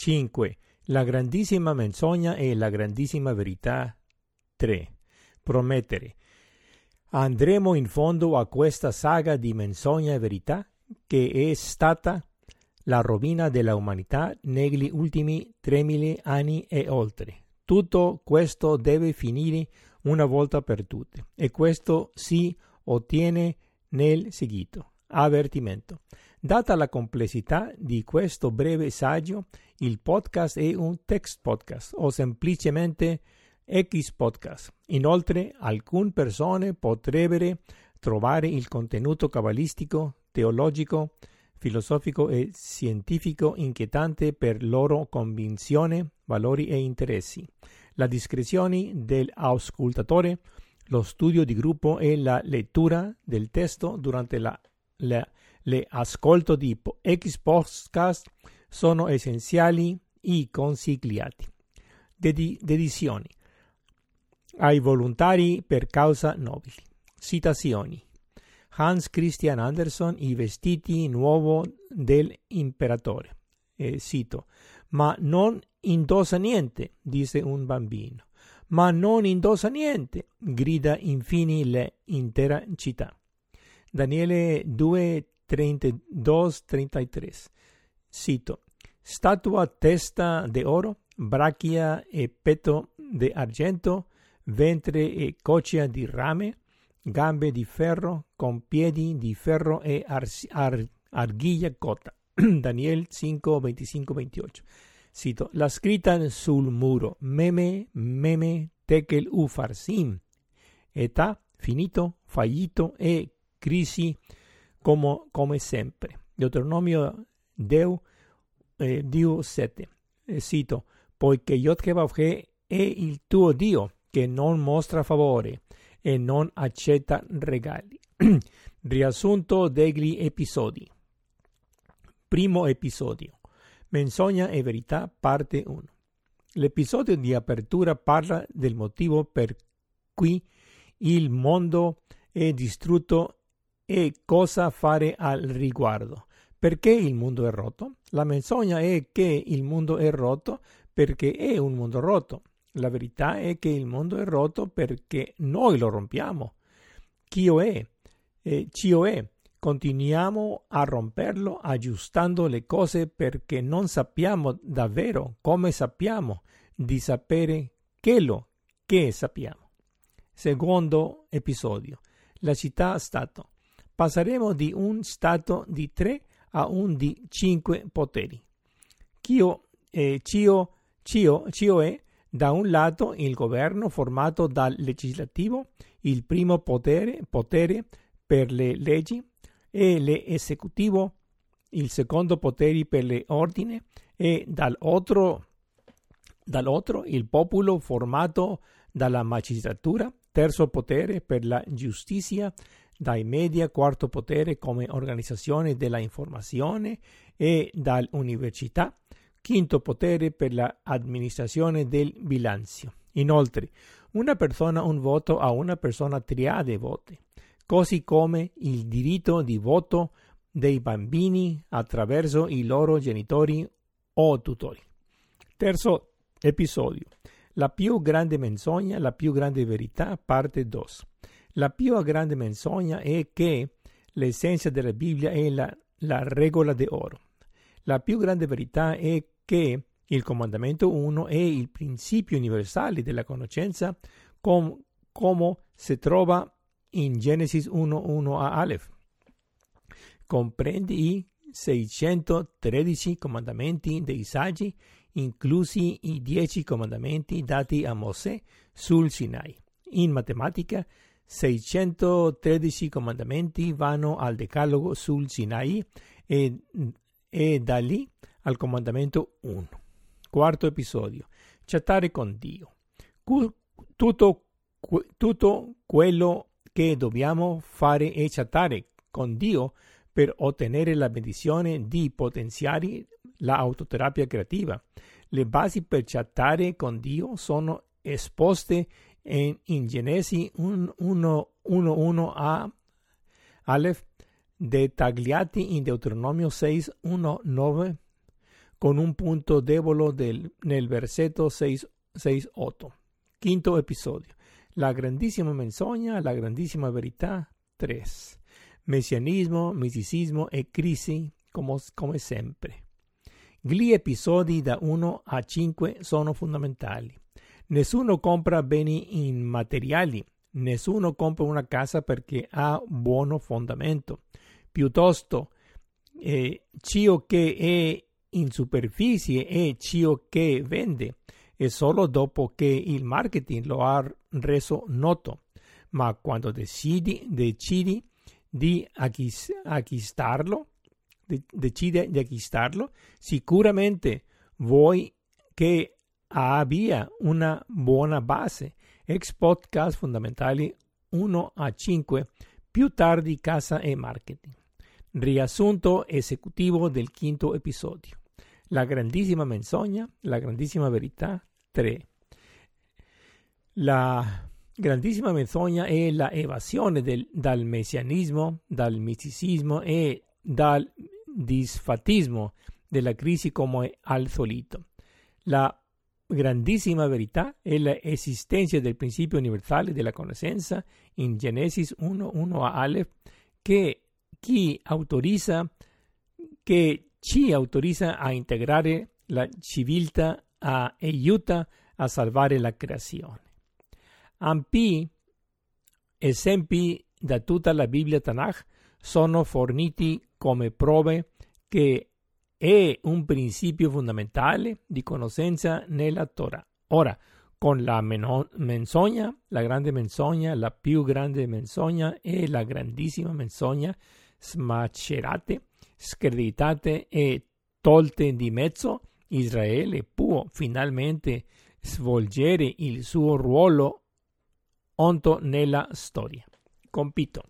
5. La grandissima menzogna e la grandissima verità. 3. Promettere. Andremo in fondo a questa saga di menzogna e verità che è stata la rovina della umanità negli ultimi 3000 anni e oltre. Tutto questo deve finire una volta per tutte e questo si ottiene nel seguito. Avvertimento. Data la complessità di questo breve saggio, il podcast è un text podcast o semplicemente X podcast. Inoltre, alcune persone potrebbero trovare il contenuto cabalistico, teologico, filosofico e scientifico inquietante per loro convinzione, valori e interessi. La discrezione dell'ascoltatore, lo studio di gruppo e la lettura del testo durante la, la, l'ascolto di X podcast sono essenziali e consigliati. Dedi- dedizioni ai volontari per causa nobili. Citazioni Hans Christian Andersen I vestiti nuovo dell'imperatore. E cito, ma non indossa niente, disse un bambino. Ma non indossa niente, grida infine l'intera città. Daniele 2, 32, 33. Cito, statua testa de oro, brachia e petto de argento, ventre e coccia di rame, gambe di ferro, con piedi di ferro e ar ar arghiglia cotta. Daniel 5, 25, 28. Cito, la scritta sul muro, meme, meme, tekel ufarsim, età, finito, fallito e crisi come, come sempre. Deuteronomio Deu, eh, Dio 7. Eh, cito, poiché Io Jehová è il tuo Dio, che non mostra favore e non accetta regali. Riassunto degli episodi. Primo episodio. Menzogna e verità, parte 1. L'episodio di apertura parla del motivo per cui il mondo è distrutto e cosa fare al riguardo. Perché il mondo è rotto? La menzogna è che il mondo è rotto perché è un mondo rotto. La verità è che il mondo è rotto perché noi lo rompiamo. Chio è, eh, Cio è. Continuiamo a romperlo aggiustando le cose perché non sappiamo davvero come sappiamo di sapere quello che sappiamo. Secondo episodio. La città-stato. Passeremo di un stato di tre a un di cinque poteri. Chio, eh, Cio, Cio, Cio è da un lato il governo formato dal legislativo, il primo potere, potere per le leggi, e l'esecutivo, il secondo potere per le ordini, e dall'altro, dall'altro il popolo formato dalla magistratura, terzo potere per la giustizia, dai media, quarto potere come organizzazione della informazione e dall'università, quinto potere per l'amministrazione del bilancio. Inoltre, una persona un voto a una persona triade voti, così come il diritto di voto dei bambini attraverso i loro genitori o tutori. Terzo episodio. La più grande menzogna, la più grande verità, parte 2. La più grande menzogna è che l'essenza della Bibbia è la, la regola d'oro. La più grande verità è che il comandamento 1 è il principio universale della conoscenza com, come si trova in Genesi 1.1 a Aleph. Comprende i 613 comandamenti dei saggi, inclusi i 10 comandamenti dati a Mosè sul Sinai. In matematica, 613 comandamenti vanno al decalogo sul Sinai e, e da lì al comandamento 1. Quarto episodio. Chattare con Dio. Tutto, tutto quello che dobbiamo fare è chattare con Dio per ottenere la benedizione di potenziare l'autoterapia creativa. Le basi per chattare con Dio sono esposte in, in Genesi 1.1 a Aleph, dettagliati in Deuteronomio 6.1.9 con un punto debole del, nel versetto 6-8. Quinto episodio. La grandissima menzogna, la grandissima verità 3. Messianismo, misticismo e crisi come, come sempre. Gli episodi da 1 a 5 sono fondamentali. Nessuno compra beni immateriali, nessuno compra una casa perché ha buono fondamento. Piuttosto, eh, ciò che è in superficie è ciò che vende, e solo dopo che il marketing lo ha reso noto. Ma quando decidi, decidi di acquistarlo, decide di acquistarlo, sicuramente vuoi che abbia una buona base. Ex podcast fondamentali 1 a 5, più tardi casa e marketing. Riassunto esecutivo del quinto episodio. La grandissima menzogna, la grandissima verità 3. La grandissima menzogna è la evasione dal messianismo, dal misticismo e dal disfatismo della crisi come al solito. La grandissima verità è l'esistenza del principio universale della conoscenza in Genesis 1.1 a Aleph che chi autorizza che ci a integrare la civiltà a, aiuta a salvare la creazione. Ampi esempi da tutta la Bibbia Tanakh sono forniti come prove che è un principio fondamentale di conoscenza nella Torah. Ora, con la menzogna, la grande menzogna, la più grande menzogna e la grandissima menzogna smacerate, screditate e tolte di mezzo, Israele può finalmente svolgere il suo ruolo onto nella storia. Compito.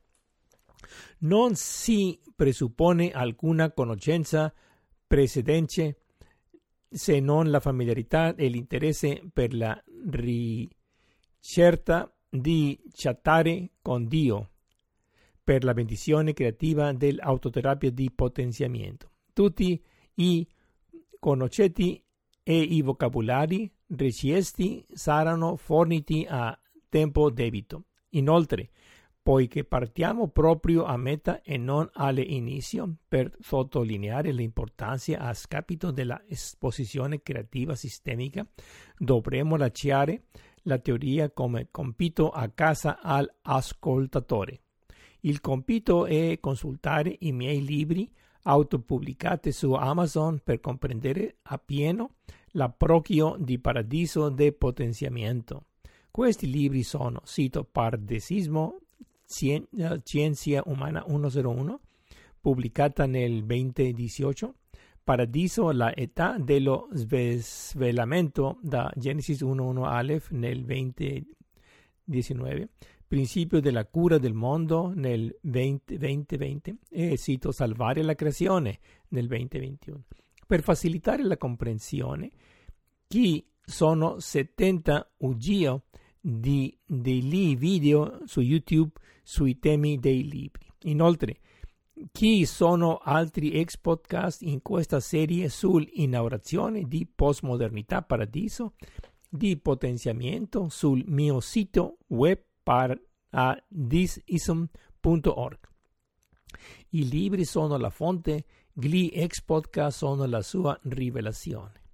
Non si presuppone alcuna conoscenza precedente se non la familiarità e l'interesse per la ricerca di chattare con Dio per la benedizione creativa dell'autoterapia di potenziamento. Tutti i concetti e i vocabolari richiesti saranno forniti a tempo debito. Inoltre, poiché partiamo proprio a meta e non all'inizio, per sottolineare l'importanza a scapito dell'esposizione creativa sistemica, dovremo lasciare la teoria come compito a casa all'ascoltatore. Il compito è consultare i miei libri autopubblicati su Amazon per comprendere appieno l'approcchio di paradiso de potenziamento. Questi libri sono Sito Pardesismo, Ciencia Umana 101, pubblicata nel 2018, Paradiso, la età dello svelamento da Genesis 1.1 Aleph nel 2019, Principio della cura del mondo nel 20, 2020 e sito Salvare la creazione nel 2021. Per facilitare la comprensione, chi sono 70 UGIO di, dei video su YouTube sui temi dei libri. Inoltre, chi sono altri ex podcast in questa serie sull'inaugurazione di Postmodernità Paradiso di potenziamento sul mio sito web paradisism.org. I libri sono la fonte, gli ex podcast sono la sua rivelazione.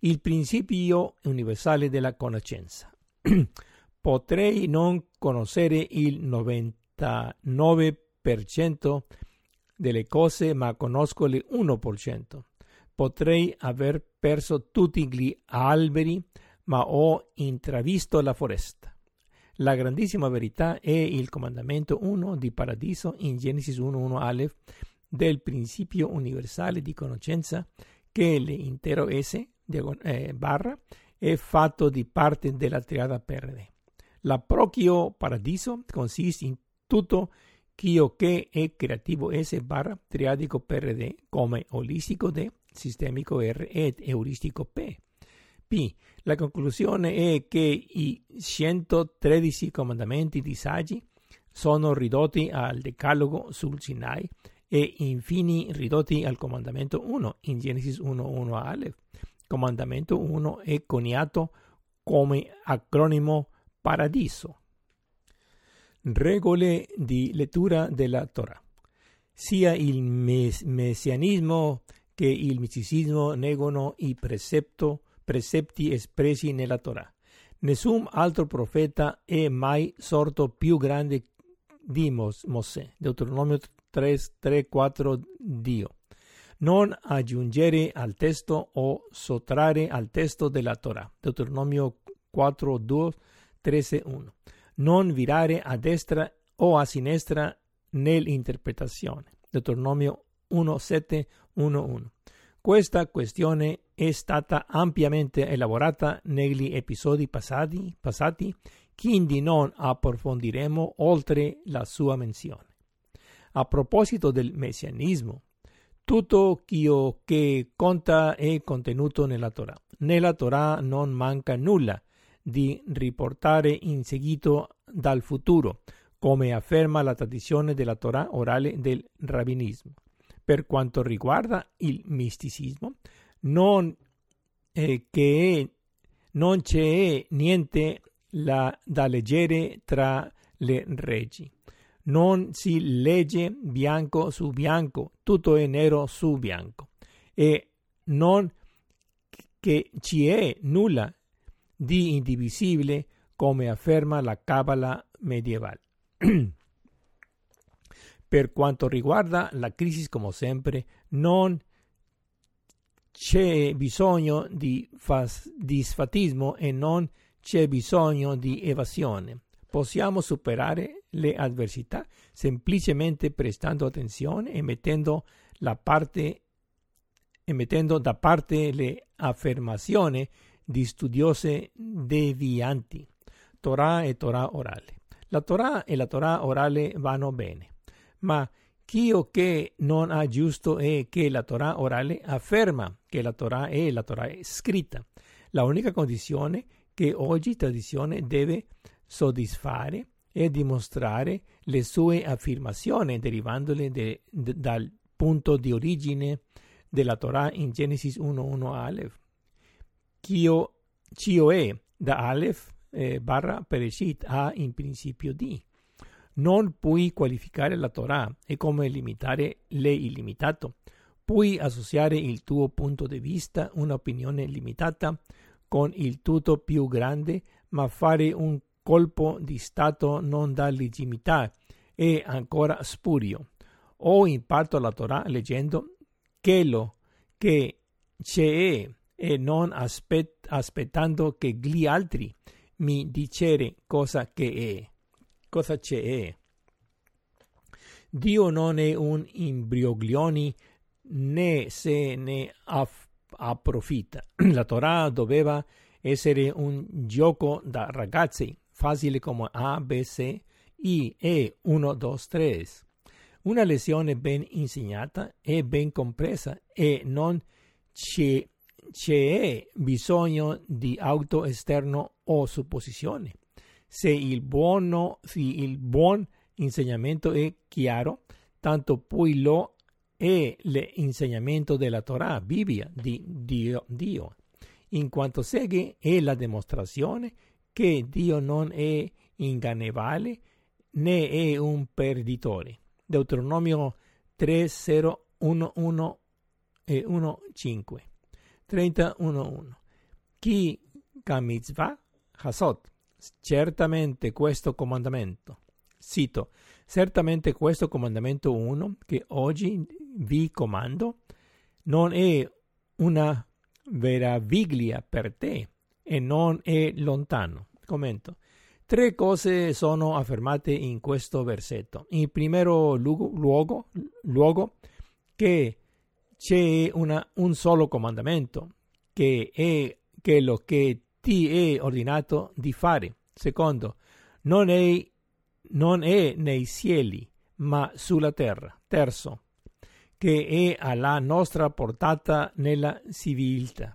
Il principio universale della conoscenza. Potrei non conoscere il 99% delle cose, ma conosco il 1%. Potrei aver perso tutti gli alberi, ma ho intravisto la foresta. La grandissima verità è il comandamento 1 di Paradiso in Genesi 1.1 Aleph del principio universale di conoscenza che l'intero S eh, barra è fatto di parte della triada PRD. L'approcchio paradiso consiste in tutto ciò che è creativo S barra triadico PRD come olistico D, sistemico R ed euristico P. P. La conclusione è che i 113 comandamenti di Saggi sono ridotti al decalogo sul Sinai e infine ridotti al comandamento 1 in Genesi 1.1 Aleph. Comandamento 1 è coniato come acronimo paradiso. Regole di lettura della Torah. Sia il mes- messianismo che il misticismo negano i precepto, precepti espressi nella Torah. Nessun altro profeta è mai sorto più grande di Mosè. Deuteronomio 3, 3 4 Dio. Non aggiungere al testo o sottrarre al testo della Torah. Deuteronomio 4, 2, 13, 1. Non virare a destra o a sinistra nell'interpretazione. Deuteronomio 1, 7, 1, 1. Questa questione è stata ampiamente elaborata negli episodi passati, passati quindi non approfondiremo oltre la sua menzione. A proposito del messianismo, tutto ciò che conta è contenuto nella Torah. Nella Torah non manca nulla di riportare in seguito dal futuro, come afferma la tradizione della Torah orale del rabbinismo. Per quanto riguarda il misticismo, non, eh, che non c'è niente la, da leggere tra le reggi. Non si legge bianco su bianco, tutto è nero su bianco. E non che ci è nulla di indivisibile come afferma la Kabbalah medievale. per quanto riguarda la crisi, come sempre, non c'è bisogno di, fas- di sfatismo e non c'è bisogno di evasione. Possiamo superare le avversità semplicemente prestando attenzione e mettendo, parte, e mettendo da parte le affermazioni di studiose devianti. Torah e Torah orale. La Torah e la Torah orale vanno bene, ma chi o che non ha giusto è che la Torah orale afferma che la Torah è la Torah scritta. La unica condizione è che oggi tradizione deve soddisfare e dimostrare le sue affermazioni derivandole de, de, dal punto di origine della Torah in Genesi 1.1 Aleph. Chio, cio è da Aleph eh, barra Pereshit a in principio di. Non puoi qualificare la Torah e come limitare l'illimitato. Puoi associare il tuo punto di vista, un'opinione limitata, con il tutto più grande, ma fare un colpo di Stato non dà legittimità, è ancora spurio. O imparto la Torah leggendo quello che c'è e non aspet- aspettando che gli altri mi dicere cosa che è, cosa c'è. Dio non è un imbroglioni né se ne aff- approfitta. La Torah doveva essere un gioco da ragazzi, facile come A, B, C, I, E, 1, 2, 3. Una lezione ben insegnata e ben compresa e non c'è, c'è bisogno di auto esterno o supposizione. Se il, buono, se il buon insegnamento è chiaro, tanto poi lo è l'insegnamento della Torah, Bibbia di Dio, Dio, in quanto segue è la dimostrazione che Dio non è ingannevole né è un perditore. Deuteronomio 3, 0, 1, 1 e 1, 5. 31, 1. Chi kamitzvah hasot, certamente questo comandamento. Cito, certamente questo comandamento 1 che oggi vi comando non è una meraviglia per te e non è lontano. Commento. Tre cose sono affermate in questo versetto. In primo luogo, luogo che c'è una, un solo comandamento, che è quello che ti è ordinato di fare. Secondo, non è, non è nei cieli, ma sulla terra. Terzo, che è alla nostra portata nella civiltà.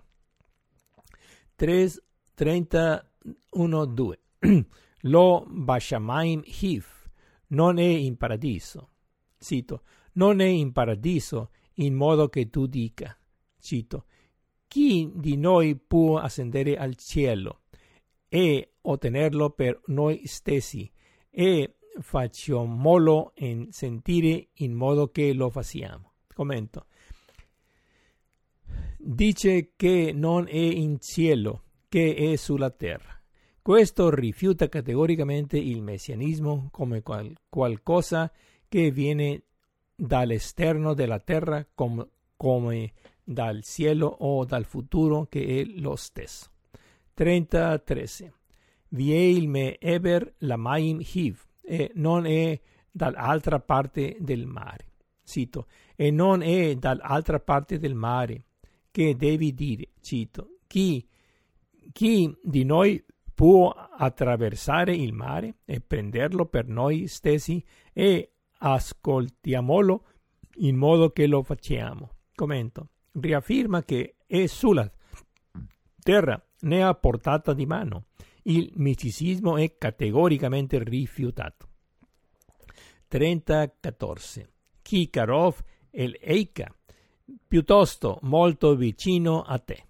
3.31.2 Lo Bashamaim Hif non è in paradiso. Cito, non è in paradiso, in modo che tu dica, cito, chi di noi può ascendere al cielo e ottenerlo per noi stessi e facciamolo in sentire in modo che lo facciamo. Commento. Dice che non è in cielo, che è sulla terra. Questo rifiuta categoricamente il messianismo come qual qualcosa che viene dall'esterno della terra com come dal cielo o dal futuro che è lo stesso. 30.13 Vi me eber la maim hiv e non è dall'altra parte del mare. Cito, e non è dall'altra parte del mare che devi dire, cito, chi, chi di noi può attraversare il mare e prenderlo per noi stessi e ascoltiamolo in modo che lo facciamo. Commento. Riafferma che è sulla terra ne ha portata di mano. Il misticismo è categoricamente rifiutato. 30-14. Kikarov el Eika, piuttosto molto vicino a te.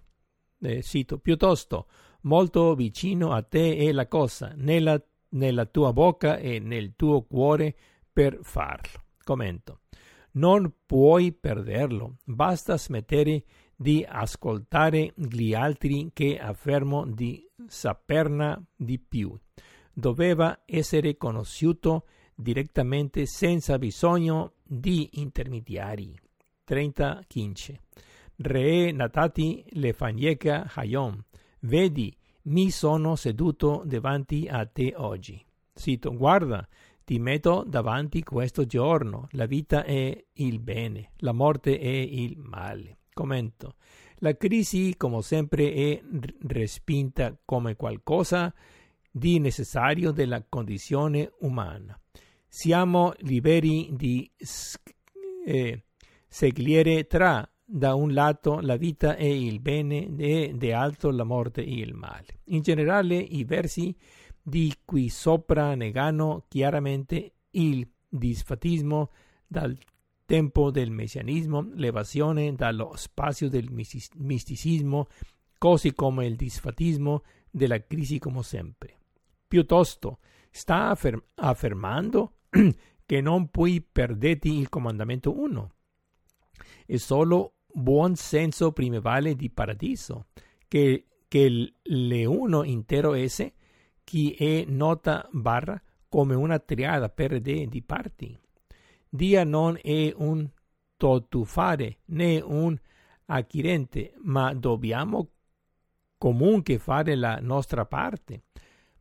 Eh, cito, piuttosto molto vicino a te è la cosa, nella, nella tua bocca e nel tuo cuore per farlo. Commento. Non puoi perderlo, basta smettere di ascoltare gli altri che affermo di saperne di più. Doveva essere conosciuto direttamente senza bisogno di intermediari. 30-15 Re natati le fagneca hayom, vedi, mi sono seduto davanti a te oggi. Cito, guarda, ti metto davanti questo giorno, la vita è il bene, la morte è il male. Commento. La crisi, come sempre, è respinta come qualcosa di necessario della condizione umana. Siamo liberi di eh, scegliere tra da un lato la vita e il bene e dall'altro la morte e il male. In generale i versi di qui sopra negano chiaramente il disfatismo dal tempo del messianismo, l'evasione dallo spazio del misticismo, così come il disfatismo della crisi come sempre. Piuttosto sta afferm affermando che non puoi perderti il comandamento 1. È solo buon senso primevale di paradiso, che, che le uno intero esse, chi è nota barra come una triada per de di parti. Dia non è un totufare né un acquirente, ma dobbiamo comunque fare la nostra parte.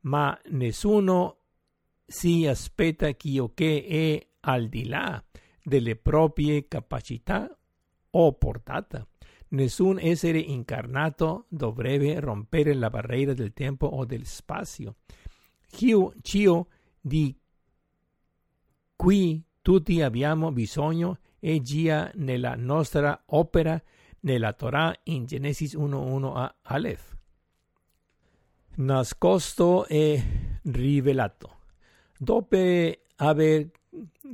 Ma nessuno si aspetta che che è al di là delle proprie capacità o portata. Nessun essere incarnato dovrebbe rompere la barriera del tempo o del spazio. Ciò di cui tutti abbiamo bisogno è già nella nostra opera nella Torah in Genesi 1.1 a Aleph. Nascosto e rivelato. Dopo aver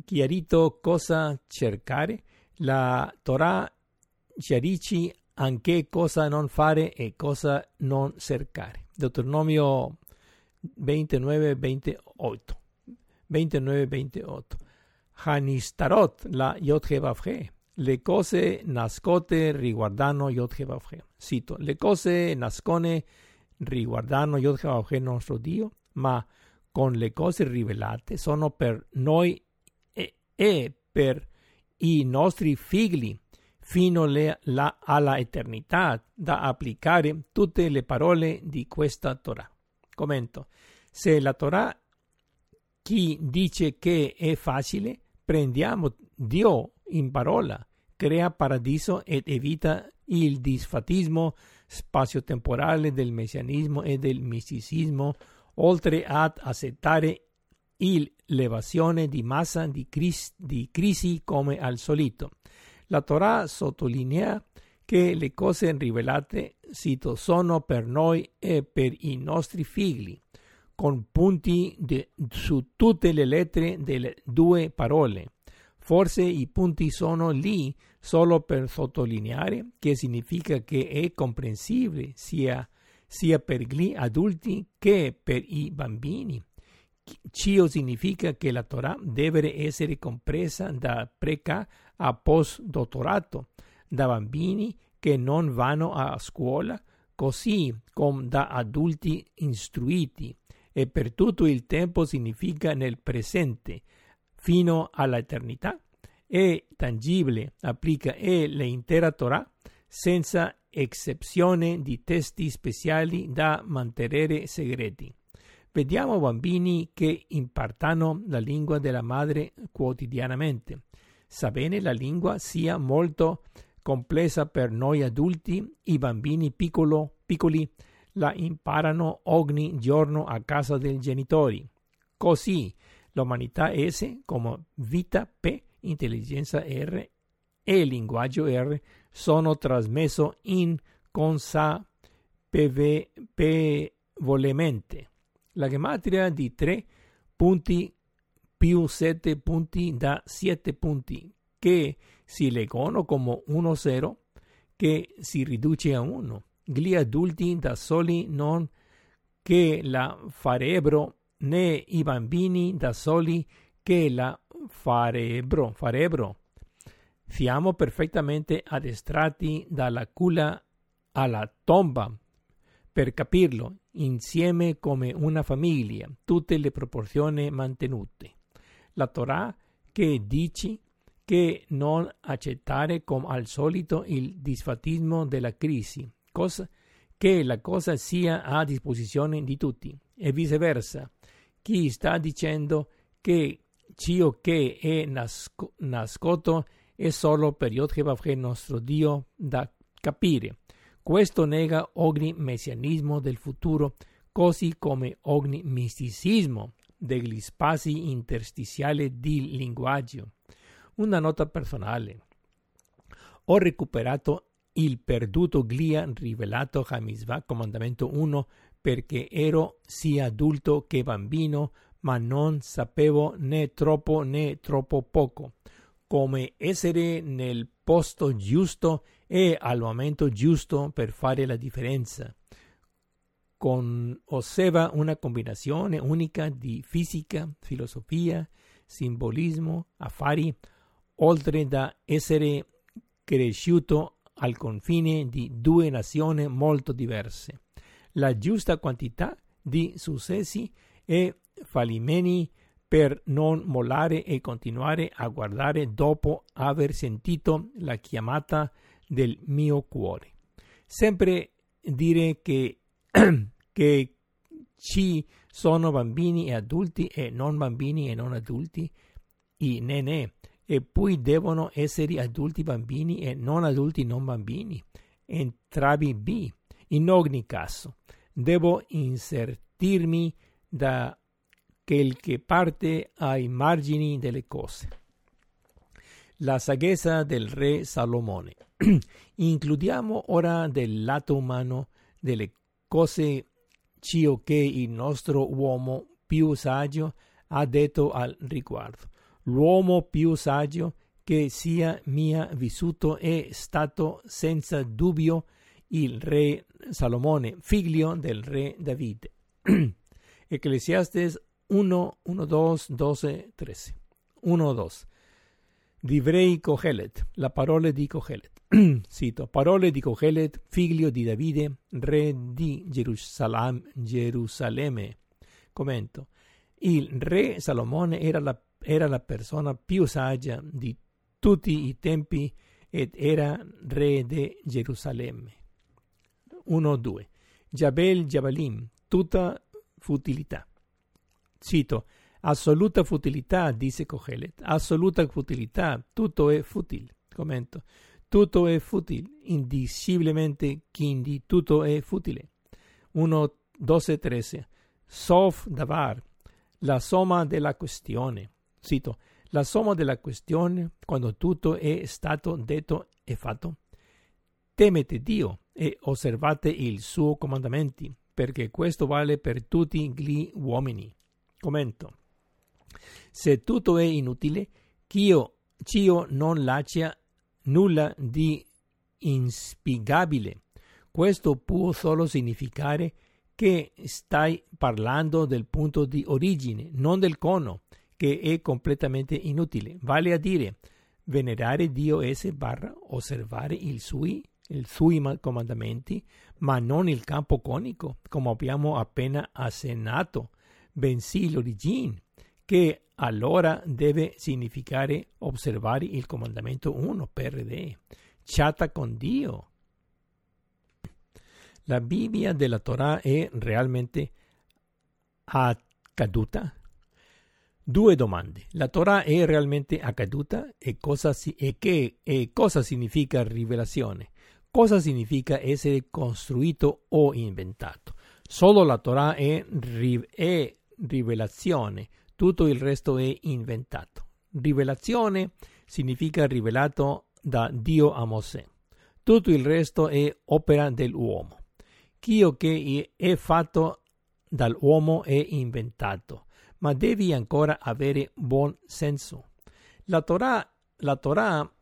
chiarito cosa cercare, la Torah chiarisce anche cosa non fare e cosa non cercare. Deuteronomio 29, 28. 29, 28. Hanistarot la Yodhevavhe. Le cose nascote riguardano Yodhevavhe. Cito, le cose nascone riguardano Yodhevavhe nostro Dio, ma con le cose rivelate sono per noi e, e per i nostri figli fino alla eternità da applicare tutte le parole di questa Torah. Commento. Se la Torah chi dice che è facile, prendiamo Dio in parola, crea paradiso ed evita il disfatismo spazio-temporale del messianismo e del misticismo oltre ad accettare l'evasione di massa di, cris di crisi come al solito. La Torah sottolinea che le cose rivelate cito, sono per noi e per i nostri figli, con punti de, su tutte le lettere delle due parole. Forse i punti sono lì solo per sottolineare che significa che è comprensibile sia, sia per gli adulti che per i bambini. Ciò significa che la Torah deve essere compresa da preca a post-dottorato, da bambini che non vanno a scuola, così come da adulti istruiti, e per tutto il tempo significa nel presente, fino all'eternità. È tangibile, applica e l'intera Torah, senza eccezione di testi speciali da mantenere segreti. Vediamo bambini che impartano la lingua della madre quotidianamente. Sebbene la lingua sia molto complessa per noi adulti, i bambini piccolo, piccoli la imparano ogni giorno a casa dei genitori. Così l'umanità S come vita P, intelligenza R e linguaggio R sono trasmesso inconsapevolmente. La gematria di 3 punti più 7 punti da 7 punti che si leggono come 1-0 che si riduce a 1. Gli adulti da soli non che la farebbero né i bambini da soli che la farebbero. farebbero. Siamo perfettamente addestrati dalla culla alla tomba per capirlo insieme come una famiglia, tutte le proporzioni mantenute. La Torah che dice che non accettare come al solito il disfattismo della crisi, cosa, che la cosa sia a disposizione di tutti e viceversa. Chi sta dicendo che ciò che è nasco, nascosto è solo per Yod nostro Dio da capire. Questo nega ogni messianismo del futuro, così come ogni misticismo degli spazi interstiziali di linguaggio. Una nota personale. Ho recuperato il perduto glia rivelato a Misvah Comandamento 1 perché ero sia adulto che bambino, ma non sapevo né troppo né troppo poco. Come essere nel posto giusto e al momento giusto per fare la differenza. Con, osserva una combinazione unica di fisica, filosofia, simbolismo, affari, oltre da essere cresciuto al confine di due nazioni molto diverse. La giusta quantità di successi e fallimenti per non mollare e continuare a guardare dopo aver sentito la chiamata del mio cuore. Sempre dire che, che ci sono bambini e adulti e non bambini e non adulti, i nenè, e poi devono essere adulti bambini e non adulti non bambini, entrambi B. In ogni caso, devo insertirmi da quel che parte ai margini delle cose. La saggezza del re Salomone. Includiamo ora del lato umano delle cose ciò che il nostro uomo più saggio ha detto al riguardo l'uomo più saggio che sia mia vissuto è stato senza dubbio il re Salomone, figlio del re Davide. Ecclesiastes 1, 1, 2, 12, 13. 1, 2. Divrei Cogelet, la parola di Cogelet. Cito, parole di Cogelet, figlio di Davide, re di Gerusalemme. Gerusalemme. Commento. Il re Salomone era la era la persona più saggia di tutti i tempi ed era re di Gerusalemme. 1-2. Jabel Jabalim, tutta futilità. Cito, assoluta futilità, disse Cogelet, assoluta futilità, tutto è futile. Commento, tutto è futile, indicibilmente, quindi tutto è futile. 1, 12, 13. Sof davar, la somma della questione. Cito, la somma della questione, quando tutto è stato detto e fatto. Temete Dio e osservate i suoi comandamenti, perché questo vale per tutti gli uomini. Commento. Se tutto è inutile, chi Cio non lascia nulla di inspiegabile. Questo può solo significare che stai parlando del punto di origine, non del cono, che è completamente inutile. Vale a dire, venerare Dio S barra osservare i suoi, i suoi comandamenti, ma non il campo conico, come abbiamo appena accennato, bensì l'origine, che allora deve significare osservare il comandamento 1 PRD. Chatta con Dio. La Bibbia della Torah è realmente accaduta? Due domande. La Torah è realmente accaduta e cosa, e e cosa significa rivelazione? Cosa significa essere costruito o inventato? Solo la Torah è, è rivelazione, tutto il resto è inventato. Rivelazione significa rivelato da Dio a Mosè. Tutto il resto è opera dell'uomo. Dio che è fatto dall'uomo è inventato, ma devi ancora avere buon senso. La Torah, la Torah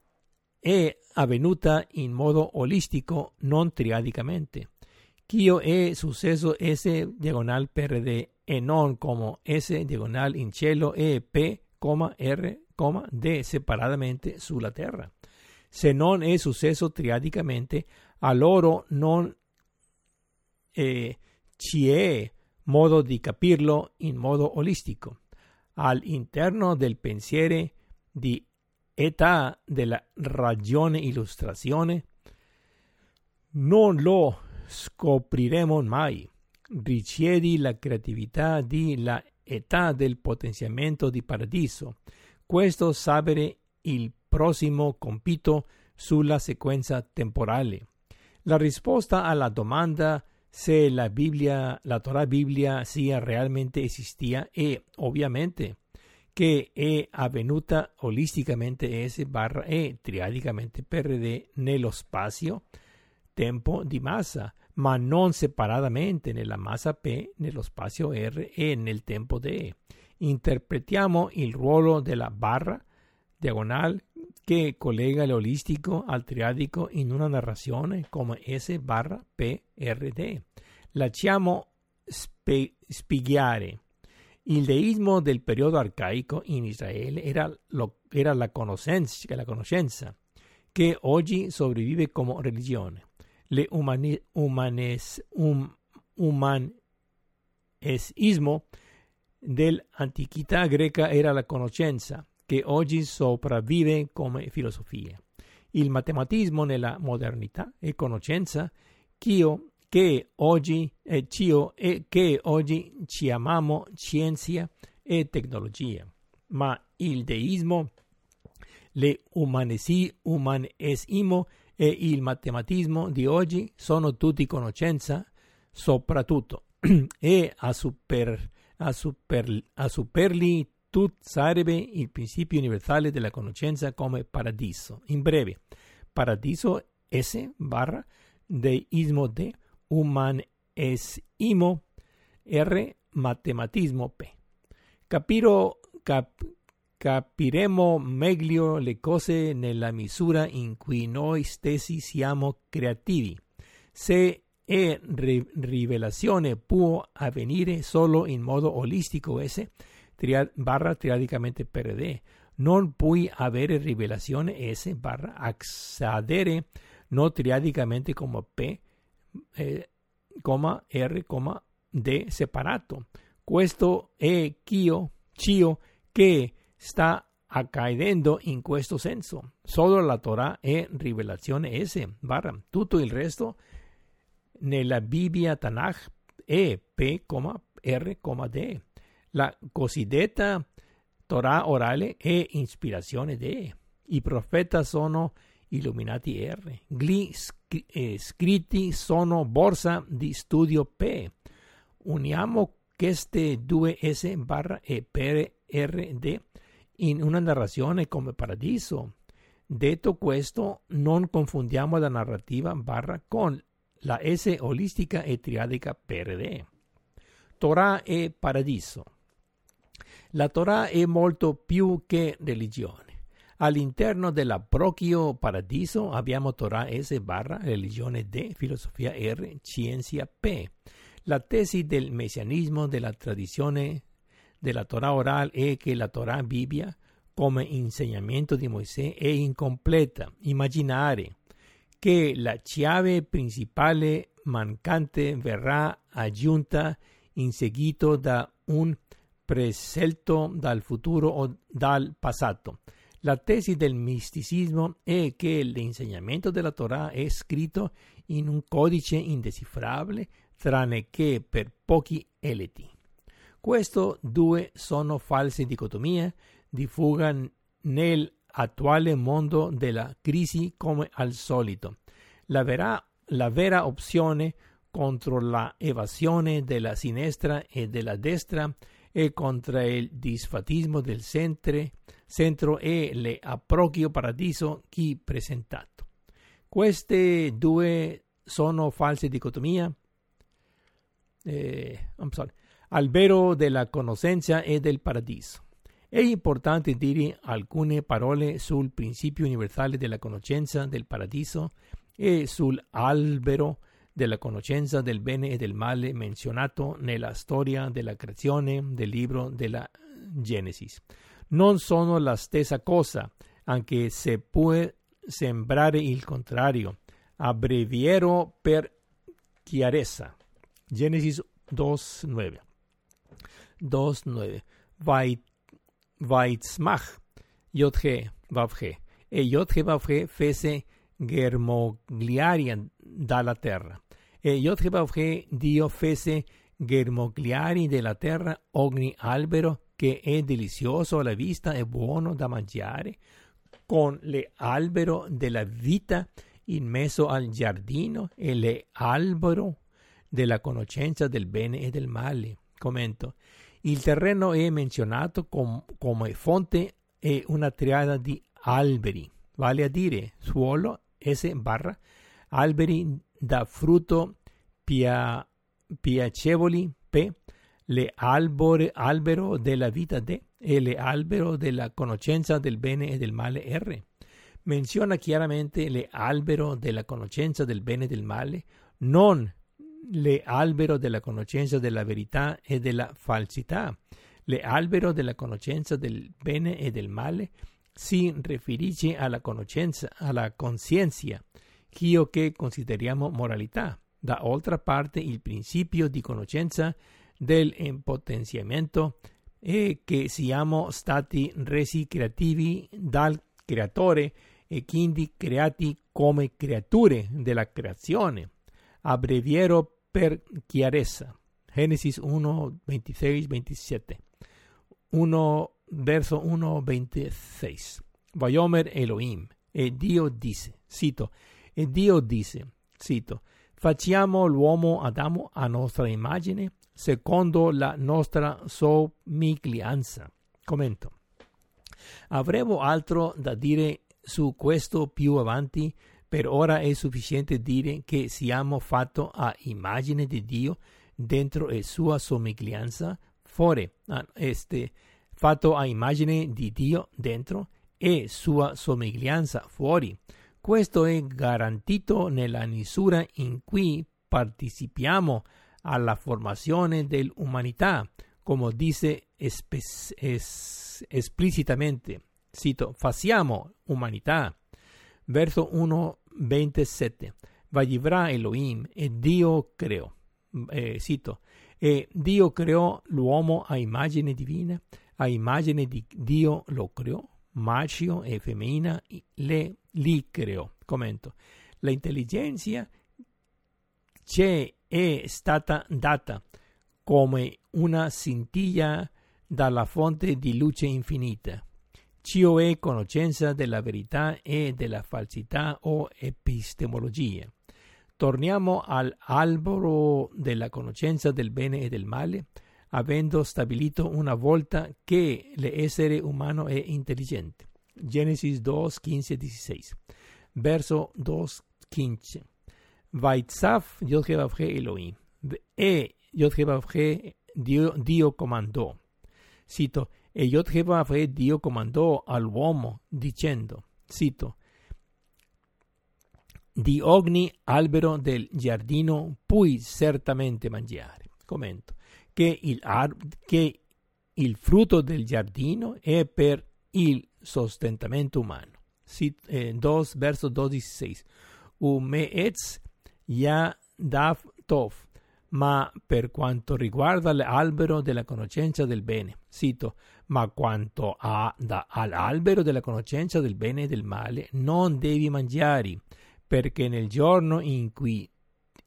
è avvenuta in modo olistico, non triadicamente. Dio è successo S diagonal PRD e non come S diagonal in cielo e P, R, D separatamente sulla terra. Se non è successo triadicamente, allora non eh, ci modo di capirlo in modo olistico. All'interno del pensiero di età della ragione illustrazione non lo scopriremo mai. Richiedi la creatività di la età del potenziamento di paradiso. Questo sapere il prossimo compito sulla sequenza temporale. La risposta alla domanda se la Bibbia, la Torah Bibbia sia realmente esistía è ovviamente che è avvenuta olisticamente S barra E triadicamente PRD nello spazio tempo di massa, ma non separatamente nella massa P, nello spazio R e nel tempo D. Interpretiamo il ruolo della barra diagonale che collega l'olistico al triadico in una narrazione come S barra PRD. Lasciamo spe- spiegare. Il deismo del periodo arcaico in Israele era, lo, era la, conoscenza, la conoscenza che oggi sopravvive come religione. Le umani, umanes, um, umanesismo dell'antichità greca era la conoscenza che oggi sopravvive come filosofia. Il matematismo nella modernità è conoscenza che oggi è cio e che oggi chiamiamo scienza e tecnologia. Ma il deismo, le umanesi, umanesimo e il matematismo di oggi sono tutti conoscenza, soprattutto, e a, super, a, super, a superli tut sarebbe il principio universale della conoscenza come paradiso. In breve, paradiso S barra deismo de umanesimo R matematismo P. Capiro, cap, capiremo meglio le cose nella misura in cui noi stessi siamo creativi. Se è rivelazione può avvenire solo in modo olistico S, barra triadicamente PRD. Non puoi avere rivelazione S barra accedere no triadicamente come P, eh, comma R, comma D separato. Questo è Cio, Cio che sta accadendo in questo senso. Solo la Torah è rivelazione S barra. Tutto il resto nella Bibbia Tanakh è P, R, D. La cosiddetta Torah orale è ispirazione de. I profeti sono illuminati R. Gli eh, scritti sono borsa di studio P. Uniamo queste due S barra e per RD in una narrazione come paradiso. Detto questo, non confondiamo la narrativa barra con la S olistica e triadica PRD. Torah e paradiso. La Torah è molto più che religione. All'interno dell'approcchio paradiso abbiamo Torah S barra religione D, filosofia R, scienza P. La tesi del messianismo della tradizione della Torah oral è che la Torah Bibbia come insegnamento di Mosè è incompleta. Immaginare che la chiave principale mancante verrà aggiunta in seguito da un preselto dal futuro o dal passato. La tesi del misticismo è che l'insegnamento della Torah è scritto in un codice indecifrabile, tranne che per pochi eletti. Queste due sono false dicotomie di fuga nell'attuale mondo della crisi come al solito. La vera, la vera opzione contro la evasione della sinistra e della destra e contro il disfatismo del centro, centro e l'approcchio paradiso chi presentato. Queste due sono false dicotomie. Eh, albero della conoscenza e del paradiso. È importante dire alcune parole sul principio universale della conoscenza del paradiso e sull'albero della conoscenza del bene e del male menzionato nella storia della creazione del libro della Genesi. Non sono la stessa cosa, anche se può sembrare il contrario. Abbreviero per chiarezza. Genesi 2.9 2.9 Vaitzmach Yotge Vavge e Yotge Vavge fece germogliaria dalla terra e Yotge Vavge Dio fece germogliari della terra ogni albero che è delizioso alla vista e buono da mangiare con le albero della vita in mezzo al giardino e le albero della conoscenza del bene e del male. Commento. Il terreno è menzionato com come fonte e una triada di alberi, vale a dire suolo S barra, alberi da frutto pia piacevoli P, le albore, albero della vita D e le albero della conoscenza del bene e del male R. Menziona chiaramente le albero della conoscenza del bene e del male, non le albero della conoscenza della verità e della falsità. Le albero della conoscenza del bene e del male si riferisce alla conoscenza, alla coscienza, ciò che consideriamo moralità. Da oltre parte il principio di conoscenza del impotenziamento è che siamo stati resi creativi dal creatore e quindi creati come creature della creazione. Abbreviero per chiarezza. Génesis 1, 26, 27. 1, verso 1, 26. Vayomer Elohim. E Dio disse, cito, e Dio disse, cito, facciamo l'uomo Adamo a nostra immagine, secondo la nostra somiglianza. Commento. Avremo altro da dire su questo più avanti, per ora è sufficiente dire che siamo fatti a immagine di Dio dentro e sua somiglianza fuori. Ah, este, fatto a immagine di Dio dentro e sua somiglianza fuori. Questo è garantito nella misura in cui partecipiamo alla formazione dell'umanità, come dice es esplicitamente. Cito, facciamo umanità. Verso 1 27. Vayivra Elohim e Dio creò. Eh, cito. E Dio creò l'uomo a immagine divina, a immagine di Dio lo creò, maschio e femmina le, li creò. Commento. L'intelligenza c'è è stata data come una scintilla dalla fonte di luce infinita Cio è conoscenza della verità e della falsità o epistemologia. Torniamo all'albero della conoscenza del bene e del male, avendo stabilito una volta che l'essere umano è intelligente. Genesi 2, 15 16. Verso 2, 15. Vaitzaf Yod Elohim. E Yod Dio, Dio comandò. Cito, E Yod Jehová Dio comandò all'uomo dicendo, cito, di ogni albero del giardino puoi certamente mangiare. Commento, che il, che il frutto del giardino è per il sostentamento umano. 2 verso 12, Umeetz ya daf tov, ma per quanto riguarda l'albero della conoscenza del bene, cito, ma quanto a, da, all'albero della conoscenza del bene e del male non devi mangiare, perché nel giorno in cui,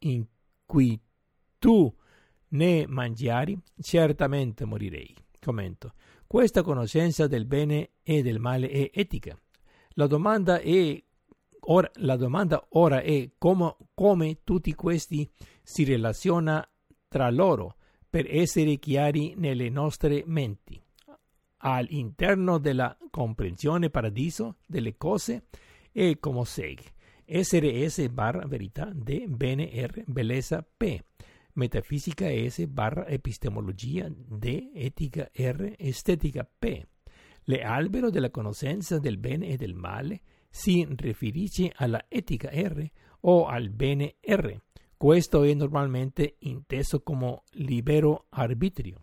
in cui tu ne mangiari, certamente morirei. Commento. Questa conoscenza del bene e del male è etica. La domanda, è, ora, la domanda ora è come, come tutti questi si relazionano tra loro per essere chiari nelle nostre menti. All'interno della comprensione paradiso delle cose è come segue. Essere S barra verità D bene R bellezza P metafisica S barra epistemologia D, etica R, estetica P. Le albero della conoscenza del bene e del male si riferisce alla etica R o al bene R. Questo è normalmente inteso come libero arbitrio.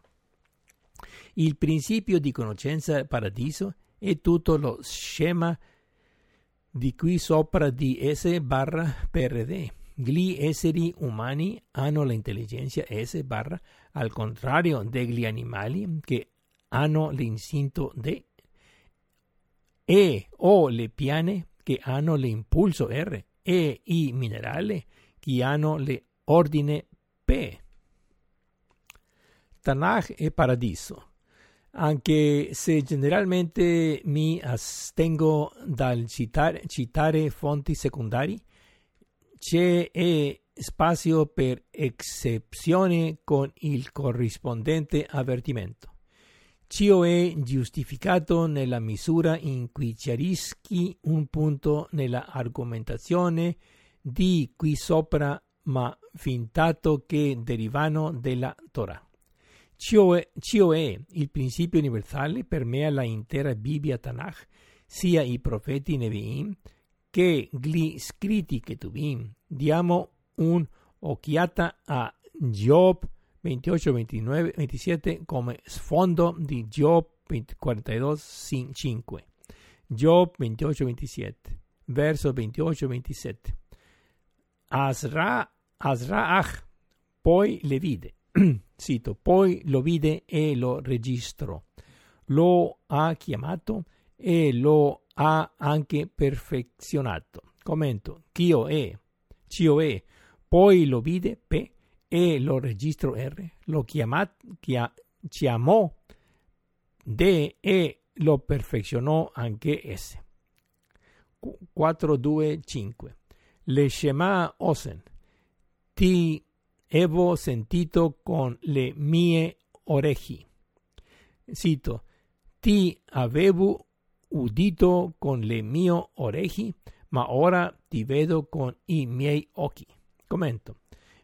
Il principio di conoscenza paradiso è tutto lo schema di qui sopra di S barra PRD gli esseri umani hanno l'intelligenza S barra al contrario degli animali che hanno l'istinto D e o le piane che hanno l'impulso R e i minerali hanno l'ordine P. Tanakh e Paradiso. Anche se generalmente mi astengo dal citare, citare fonti secondarie, c'è spazio per eccezione con il corrispondente avvertimento. Ciò è giustificato nella misura in cui chiarischi un punto nella argomentazione di qui sopra, ma fintato che derivano dalla Torah. Ciò è, ciò è il principio universale permea l'intera Bibbia Tanakh, sia i profeti Nevi'im, che gli scritti che tuvim. Diamo un'occhiata a Job 28, 29, 27 come sfondo di Job 42, 5. Job 28, 27, verso 28, 27. Asra, Asraach poi le vide, cito, poi lo vide e lo registrò. Lo ha chiamato e lo ha anche perfezionato. Commento, Chio è, Cio è, poi lo vide P e lo registro R, lo chiamat, chia, chiamò D e lo perfezionò anche S. 4, 2, 5. Le Shema Osen, ti avevo sentito con le mie orecchie. Cito, ti avevo udito con le mie orecchie, ma ora ti vedo con i miei occhi. Commento.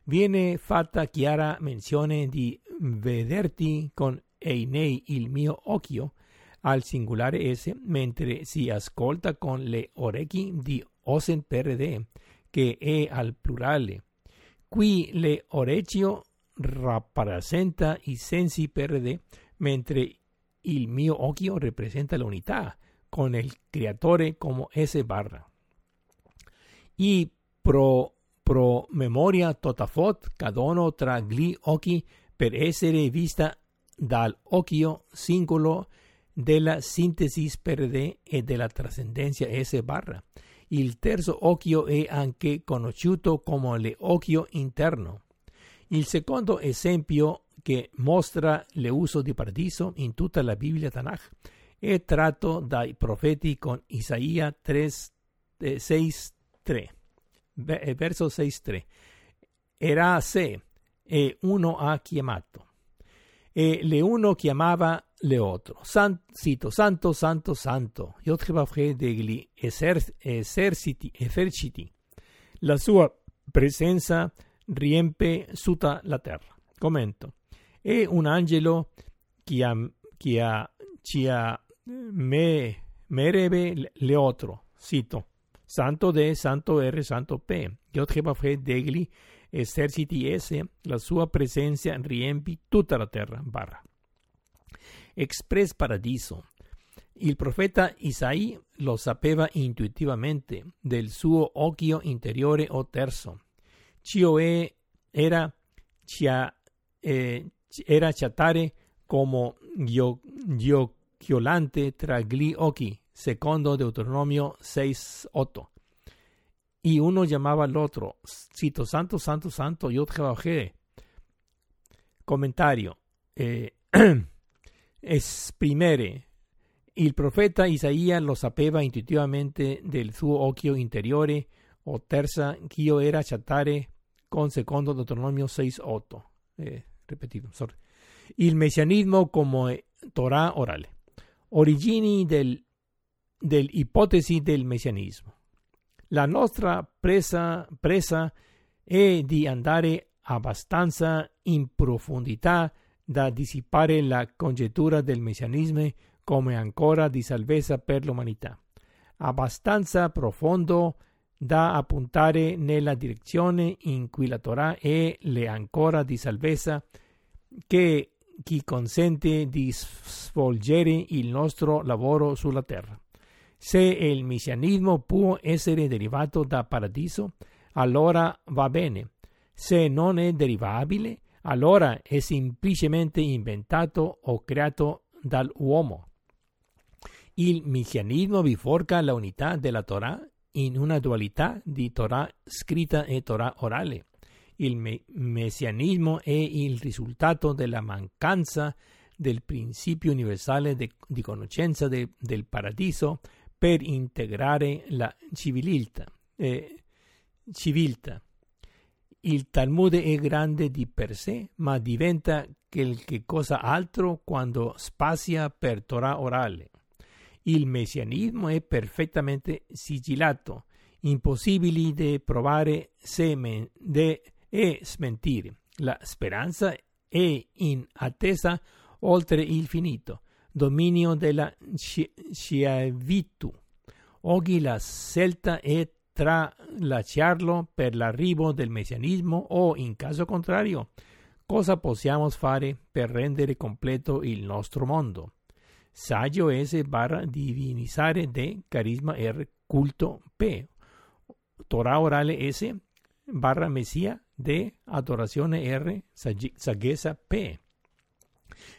Viene fatta chiara menzione di vederti con einei il mio occhio al singolare S, mentre si ascolta con le orecchie di osen PRD, che è al plurale. Qui le orecchio rappresenta i sensi PRD, mentre il mio occhio rappresenta l'unità con el creatore como S barra. Y pro, pro memoria totafot cadono tra gli occhi per essere vista dal occhio singolo della sintesi per D e della trascendenza S barra. Il terzo occhio è anche conosciuto come l'occhio interno. Il secondo esempio che mostra l'uso di paradiso in tutta la Bibbia Tanakh è tratto dai profeti con Isaia 3, eh, 6, 3, verso 6, 3. Era sé e uno ha chiamato. E le uno chiamava le otro. San, cito, santo, santo, santo, Yotjebafre degli eserciti, eserciti. La sua presenza riempie tutta la terra. Commento. È un angelo che ha, me merebe le otro. Cito. Santo D, Santo R, Santo P. Yod degli eserciti S, la sua presenza riempi tutta la terra. Barra. Express Paradiso. Il profeta Isaí lo sapeva intuitivamente del suo occhio interiore o terzo. Cioè era, cia, eh, era chattare come giochiolante tra gli occhi, secondo Deuteronomio 6.8. Y uno llamaba al otro, cito, Santo, Santo, Santo, yo trabajé. Comentario. Eh, esprimere. Il profeta Isaías lo sapeva intuitivamente del suo occhio interiore o terza io era chattare con secondo Deuteronomio 6.8. Eh, repetido, sorry. Il messianismo come Torah orale. Origini del, dell'ipotesi del messianismo. La nostra presa, presa è di andare abbastanza in profondità da dissipare la congettura del messianismo come ancora di salvezza per l'umanità, abbastanza profondo da appuntare nella direzione in cui la Torah è le ancora di salvezza che chi consente di svolgere il nostro lavoro sulla terra. Se il messianismo può essere derivato da paradiso, allora va bene. Se non è derivabile, allora è semplicemente inventato o creato dall'uomo. Il messianismo biforca la unità della Torah in una dualità di Torah scritta e Torah orale. Il me- messianismo è il risultato della mancanza del principio universale de- di conoscenza de- del paradiso per integrare la civiltà. Eh, civiltà. Il Talmud è grande di per sé, ma diventa qualche cosa altro quando spazia per Torah orale. Il messianismo è perfettamente sigillato, impossibile da provare semen de, e smentire. La speranza è in attesa oltre il finito, dominio della schiavitù. Oggi la scelta è tra lasciarlo per l'arrivo del messianismo o, in caso contrario, cosa possiamo fare per rendere completo il nostro mondo. Saggio S barra divinizzare D, carisma R, culto P. Torah orale S barra Messia D, adorazione R, saggezza P.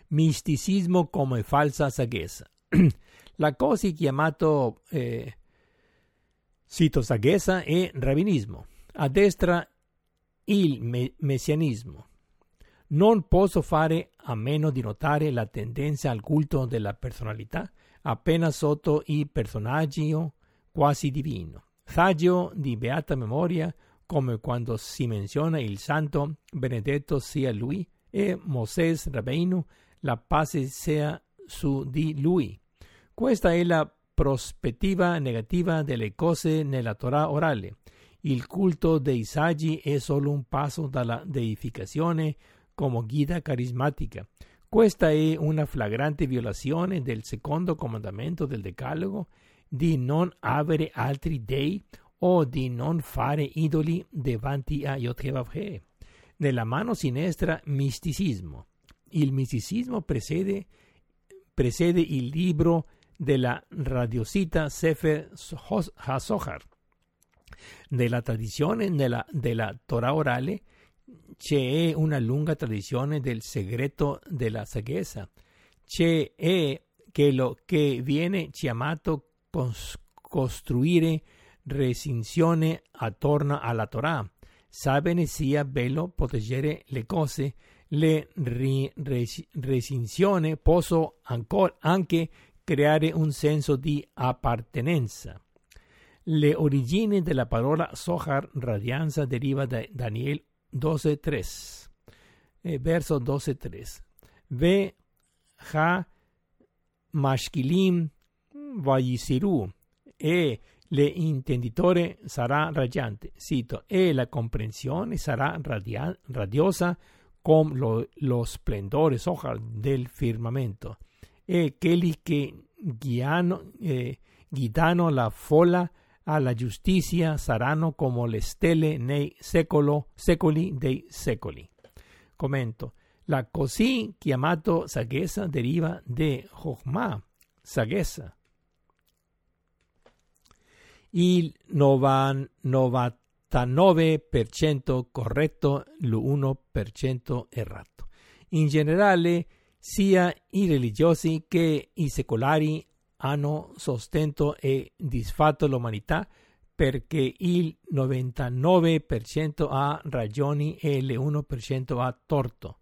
Misticismo come falsa saggezza. La cosa chiamato eh, Cito saggezza e rabbinismo. A destra il me- messianismo. Non posso fare a meno di notare la tendenza al culto della personalità appena sotto il personaggio quasi divino. Saggio di beata memoria, come quando si menziona il santo, benedetto sia lui, e Moses Rabbeinu, la pace sia su di lui. Questa è la prospettiva negativa delle cose nella Torah orale. Il culto dei saggi è solo un passo dalla deificazione come guida carismatica. Questa è una flagrante violazione del secondo comandamento del Decalogo di non avere altri dei o di non fare idoli davanti a Yotevavhe. Nella mano sinistra misticismo. Il misticismo precede, precede il libro della radiosita Sefer HaSohar. Nella tradizione nella, della Torah orale una lunga tradizione del segreto della saggezza. C'è quello che viene chiamato costruire recinzione attorno alla Torah. Sabene sia bello proteggere le cose, le recinzione posso anche creare un senso di appartenenza. Le origini della parola Sohar, radianza, deriva da Daniel 12.3, eh, verso 12.3. Ve ha mashkilim vayisiru e l'intenditore sarà radiante, cito, e la comprensione sarà radiosa come lo, lo splendore Sohar del firmamento e quelli che guiano, eh, la folla alla giustizia saranno come le stelle nei secolo, secoli dei secoli. Commento. La così chiamata saggezza deriva da Chokhmah, saggezza. Il 99% corretto, l'1% errato. In generale, sia i religiosi che i secolari hanno sostenuto e disfatto l'umanità perché il 99% ha ragioni e l'1% ha torto.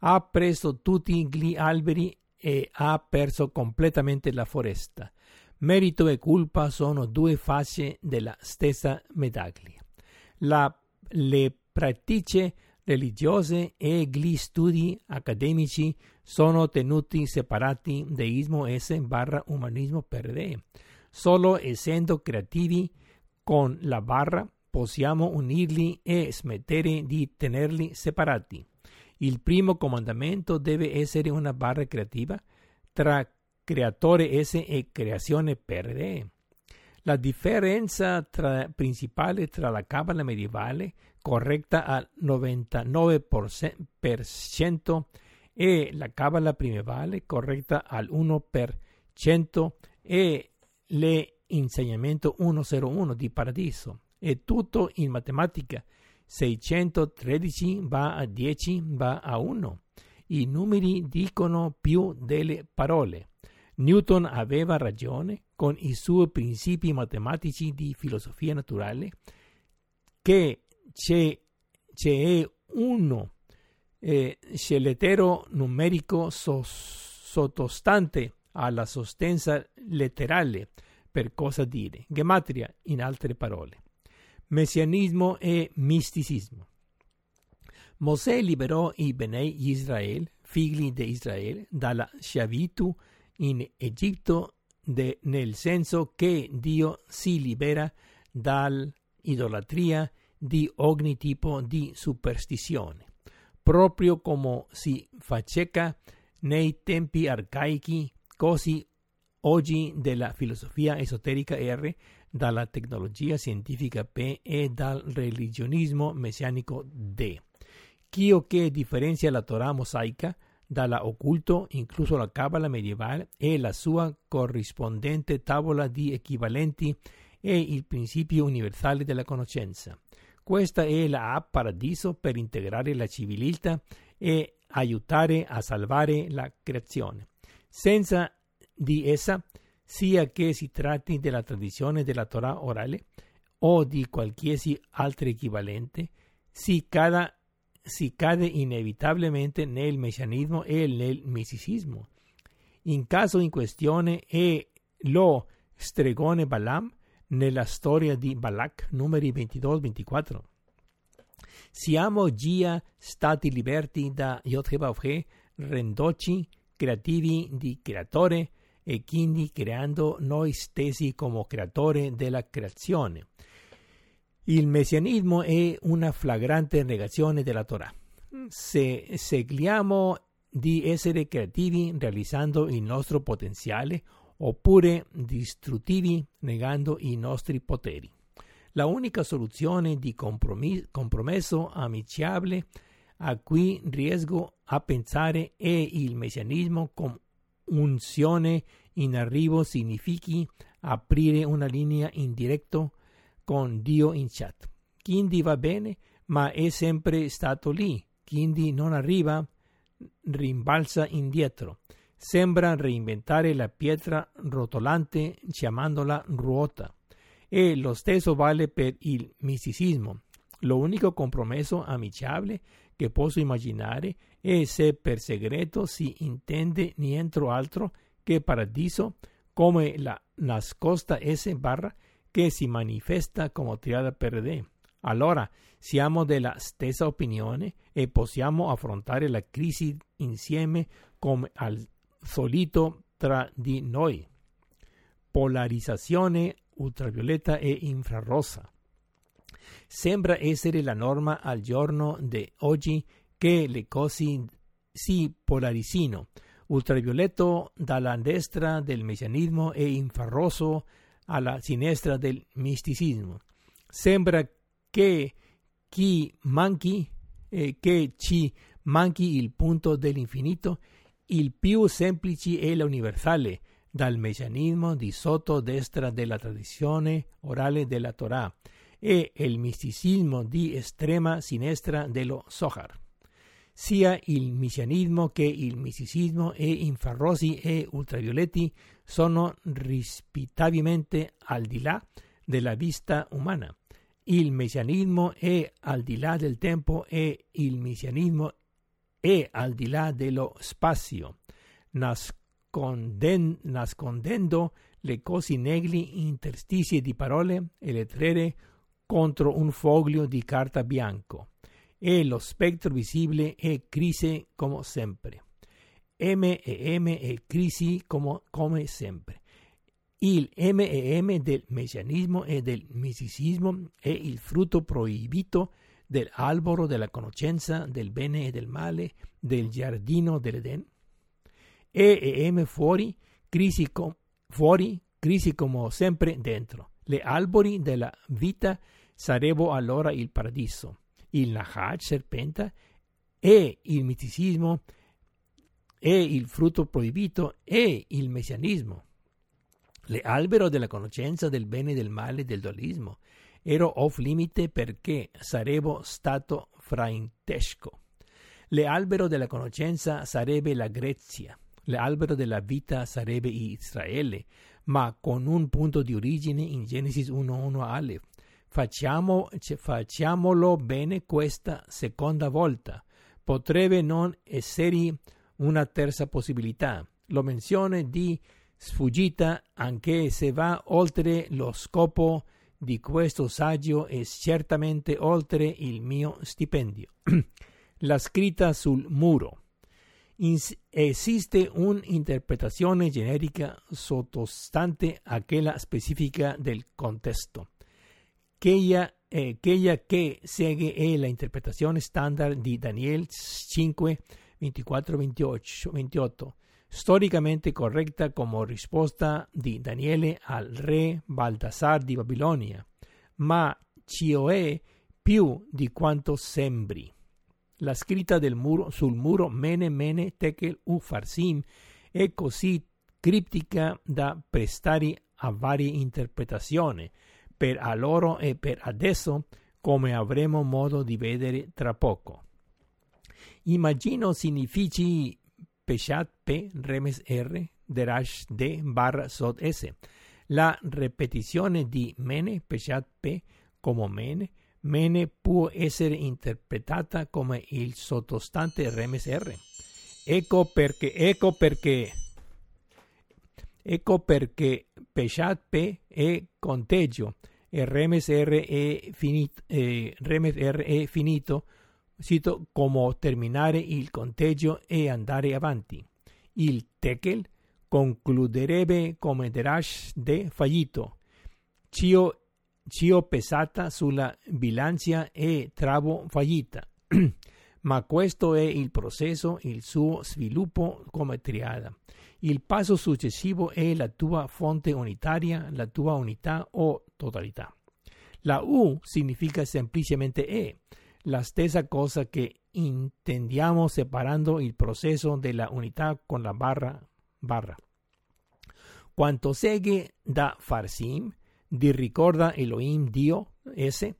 Ha preso tutti gli alberi e ha perso completamente la foresta. Merito e colpa sono due facce della stessa medaglia. La, le pratiche religiose e gli studi accademici sono tenuti separati deismo S barra umanismo re. Solo essendo creativi con la barra possiamo unirli e smettere di tenerli separati. Il primo comandamento deve essere una barra creativa tra creatore S e creazione re. La differenza tra, principale tra la Kabbalah medievale, corretta al 99% e la Kabbalah primevale corretta al 1% e l'insegnamento 101 di Paradiso. È tutto in matematica. 613 va a 10 va a 1. I numeri dicono più delle parole. Newton aveva ragione con i suoi principi matematici di filosofia naturale che c'è, c'è uno eh, sceletero numerico so, sottostante alla sostanza letterale, per cosa dire, gematria in altre parole, messianismo e misticismo. Mosè liberò i Benei Israel, figli di Israele, dalla schiavitù in Egitto de, nel senso che Dio si libera dall'idolatria di ogni tipo di superstizione proprio come si faceva nei tempi arcaici, così oggi della filosofia esoterica R, dalla tecnologia scientifica P e dal religionismo messianico D. Chio che differenzia la Torah mosaica dalla occulto, incluso la Kabbalah medievale e la sua corrispondente tavola di equivalenti e il principio universale della conoscenza. Questa è la app Paradiso per integrare la civiltà e aiutare a salvare la creazione. Senza di essa, sia che si tratti della tradizione della Torah orale o di qualsiasi altro equivalente, si, cada, si cade inevitabilmente nel messianismo e nel misticismo. In caso in questione è lo stregone Balaam nella storia di Balak, numeri 22-24. Siamo già stati liberti da Yod-Heh rendoci creativi di creatore e quindi creando noi stessi come creatore della creazione. Il messianismo è una flagrante negazione della Torah. Se seguiamo di essere creativi realizzando il nostro potenziale oppure distruttivi negando i nostri poteri. La unica soluzione di compromesso amicabile a cui riesco a pensare è il messianismo con unzione in arrivo significhi aprire una linea in diretto con Dio in chat. Quindi va bene, ma è sempre stato lì. Quindi non arriva, rimbalza indietro. Sembra reinventare la pietra rotolante chiamandola ruota. E lo stesso vale per il misticismo. Lo unico compromesso amicabile che posso immaginare è se per segreto si intende nient'altro che paradiso come la nascosta S barra che si manifesta come triada per D. Allora siamo della stessa opinione e possiamo affrontare la crisi insieme come al solito tra di noi. Polarizzazione ultravioletta e infrarossa. Sembra essere la norma al giorno di oggi che le cose si polarizzino. ultravioletto dalla destra del messianismo e infrarosso alla sinistra del misticismo. Sembra che chi manchi, eh, che ci manchi il punto dell'infinito, il più semplice e l'universale, dal messianismo di sotto destra della tradizione orale della Torah e il misticismo di estrema sinistra dello Zohar. Sia il messianismo che il misticismo e infrarossi e ultravioletti sono rispettabilmente al di là della vista umana. Il messianismo è al di là del tempo e il messianismo è al di là dello spazio, nasconden- nascondendo le cose negli interstizi di parole e lettere contro un foglio di carta bianco e lo spettro visibile è crisi come sempre. M e M è crisi come, come sempre. Il M e M del messianismo e del misticismo è il frutto proibito dell'albero della conoscenza del bene e del male del giardino dell'Eden. E e M fuori, crisi, com- fuori, crisi come sempre dentro. Le alberi della vita sarebbero allora il paradiso il Nahaj, serpente, e il misticismo, e il frutto proibito, e il messianismo. Le albero della conoscenza del bene e del male del dualismo ero off limite perché sarebbe stato fraintesco. Le albero della conoscenza sarebbe la Grecia, l'albero della vita sarebbe Israele, ma con un punto di origine in Genesi 1.1 Aleph Facciamo, facciamolo bene questa seconda volta. Potrebbe non essere una terza possibilità. Lo menzione di sfuggita anche se va oltre lo scopo di questo saggio e certamente oltre il mio stipendio. La scritta sul muro. Ins- esiste un'interpretazione generica sottostante a quella specifica del contesto quella, eh, quella che segue è l'interpretazione standard di Daniel 5, 24, 28, 28, storicamente corretta come risposta di Daniele al re Baldassar di Babilonia, ma ci è più di quanto sembri. La scritta muro, sul muro Mene Mene Tekel Ufarsim è così criptica da prestare a varie interpretazioni, per allora e per adesso, come avremo modo di vedere tra poco. Immagino significi Peshat P remes R derash D barra sod S. La ripetizione di Mene Peshat P come Mene Mene può essere interpretata come il sottostante remes R. Ecco perché, ecco perché, ecco perché Peshat P è conteggio e remes R è finito, eh, remes R è finito cito, come terminare il conteggio e andare avanti. Il tekel concluderebbe come derash de fallito. Cio, cio pesata sulla bilancia e travo fallita. Ma questo è il processo, il suo sviluppo come triada. Il passo successivo è la tua fonte unitaria, la tua unità o totalità. La U significa semplicemente E, la stessa cosa che intendiamo separando il processo della unità con la barra barra. Quanto segue da Farsim, di ricorda Elohim Dio S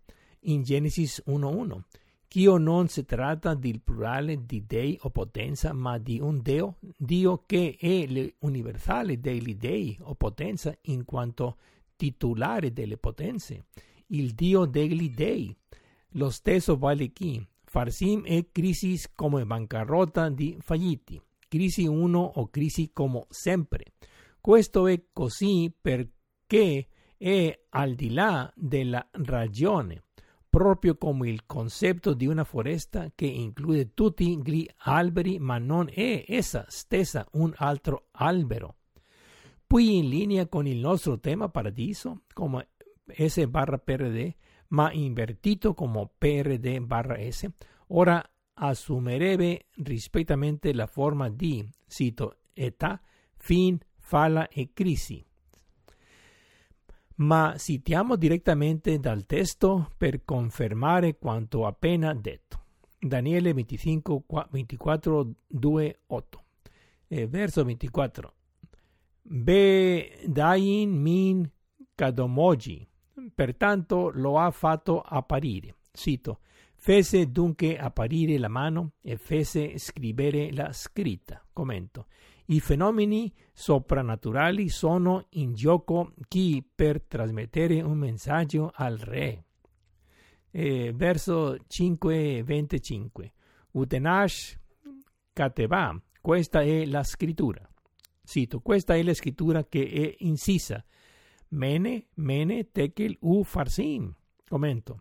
in Genesis 1.1 Dio non si tratta del plurale di dei o potenza, ma di un Dio, Dio che è l'universale degli dei o potenza in quanto titolare delle potenze, il Dio degli dei. Lo stesso vale qui. Farsim è crisi come bancarotta di falliti, crisi uno o crisi come sempre. Questo è così perché è al di là della ragione proprio come il concetto di una foresta che include tutti gli alberi ma non è essa stessa un altro albero. Poi in linea con il nostro tema paradiso, come S barra PRD, ma invertito come PRD barra S, ora assumerebbe rispettivamente la forma di, cito, età, fin, falla e crisi. Ma citiamo direttamente dal testo per confermare quanto appena detto. Daniele 25, 24, 2, 8. Eh, verso 24. Be dain min kadomoji. Pertanto lo ha fatto apparire. Cito. Fece dunque apparire la mano e fece scrivere la scritta. Commento. I fenomeni soprannaturali sono in gioco chi per trasmettere un messaggio al re. Eh, verso 5.25 Utenash Kateva, questa è la scrittura. Cito, questa è la scrittura che è incisa. Mene, mene, tekel, u, farsim. Commento.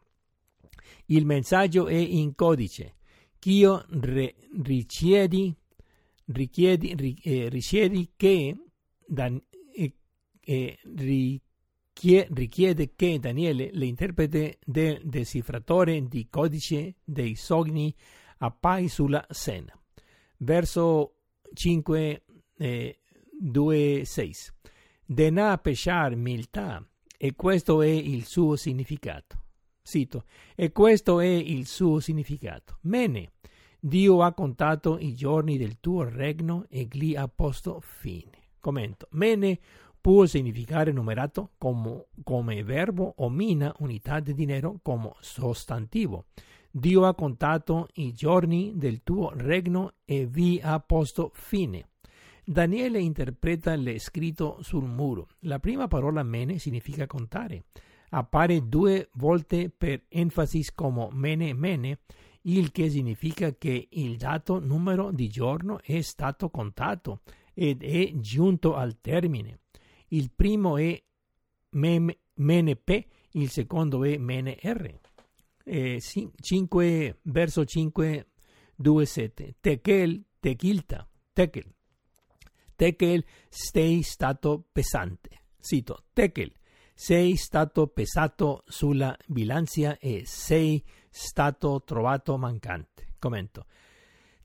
Il messaggio è in codice. Chio richiedi, richiedi, ri, eh, richiedi che Dan, eh, eh, richiede che Daniele, l'interprete del decifratore di codice dei sogni, appai sulla scena. Verso 5, eh, 2, 6. Denà peshar miltà, e questo è il suo significato. Cito, e questo è il suo significato. Mene, Dio ha contato i giorni del tuo regno e gli ha posto fine. Commento. Mene può significare numerato come, come verbo o mina, unità di dinero, come sostantivo. Dio ha contato i giorni del tuo regno e vi ha posto fine. Daniele interpreta le scritto sul muro. La prima parola mene significa contare. Appare due volte per enfasi come mene mene, il che significa che il dato numero di giorno è stato contato ed è giunto al termine. Il primo è mene P, il secondo è mene R. Eh, 5, verso 5, 2, 7. Tekel, tequilta, tekel. Tekel sei stato pesante. Cito, Tekel, sei stato pesato sulla bilancia e sei stato trovato mancante. Commento.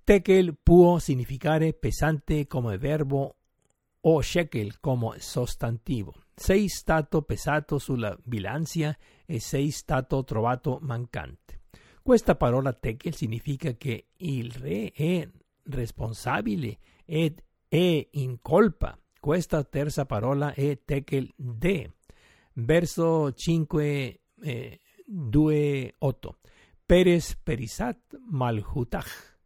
Tekel può significare pesante come verbo o shekel come sostantivo. Sei stato pesato sulla bilancia e sei stato trovato mancante. Questa parola tekel significa che il re è responsabile ed è in colpa. Questa terza parola è tekel de. Verso 5, eh, 2, 8. Peres perisat malhutach.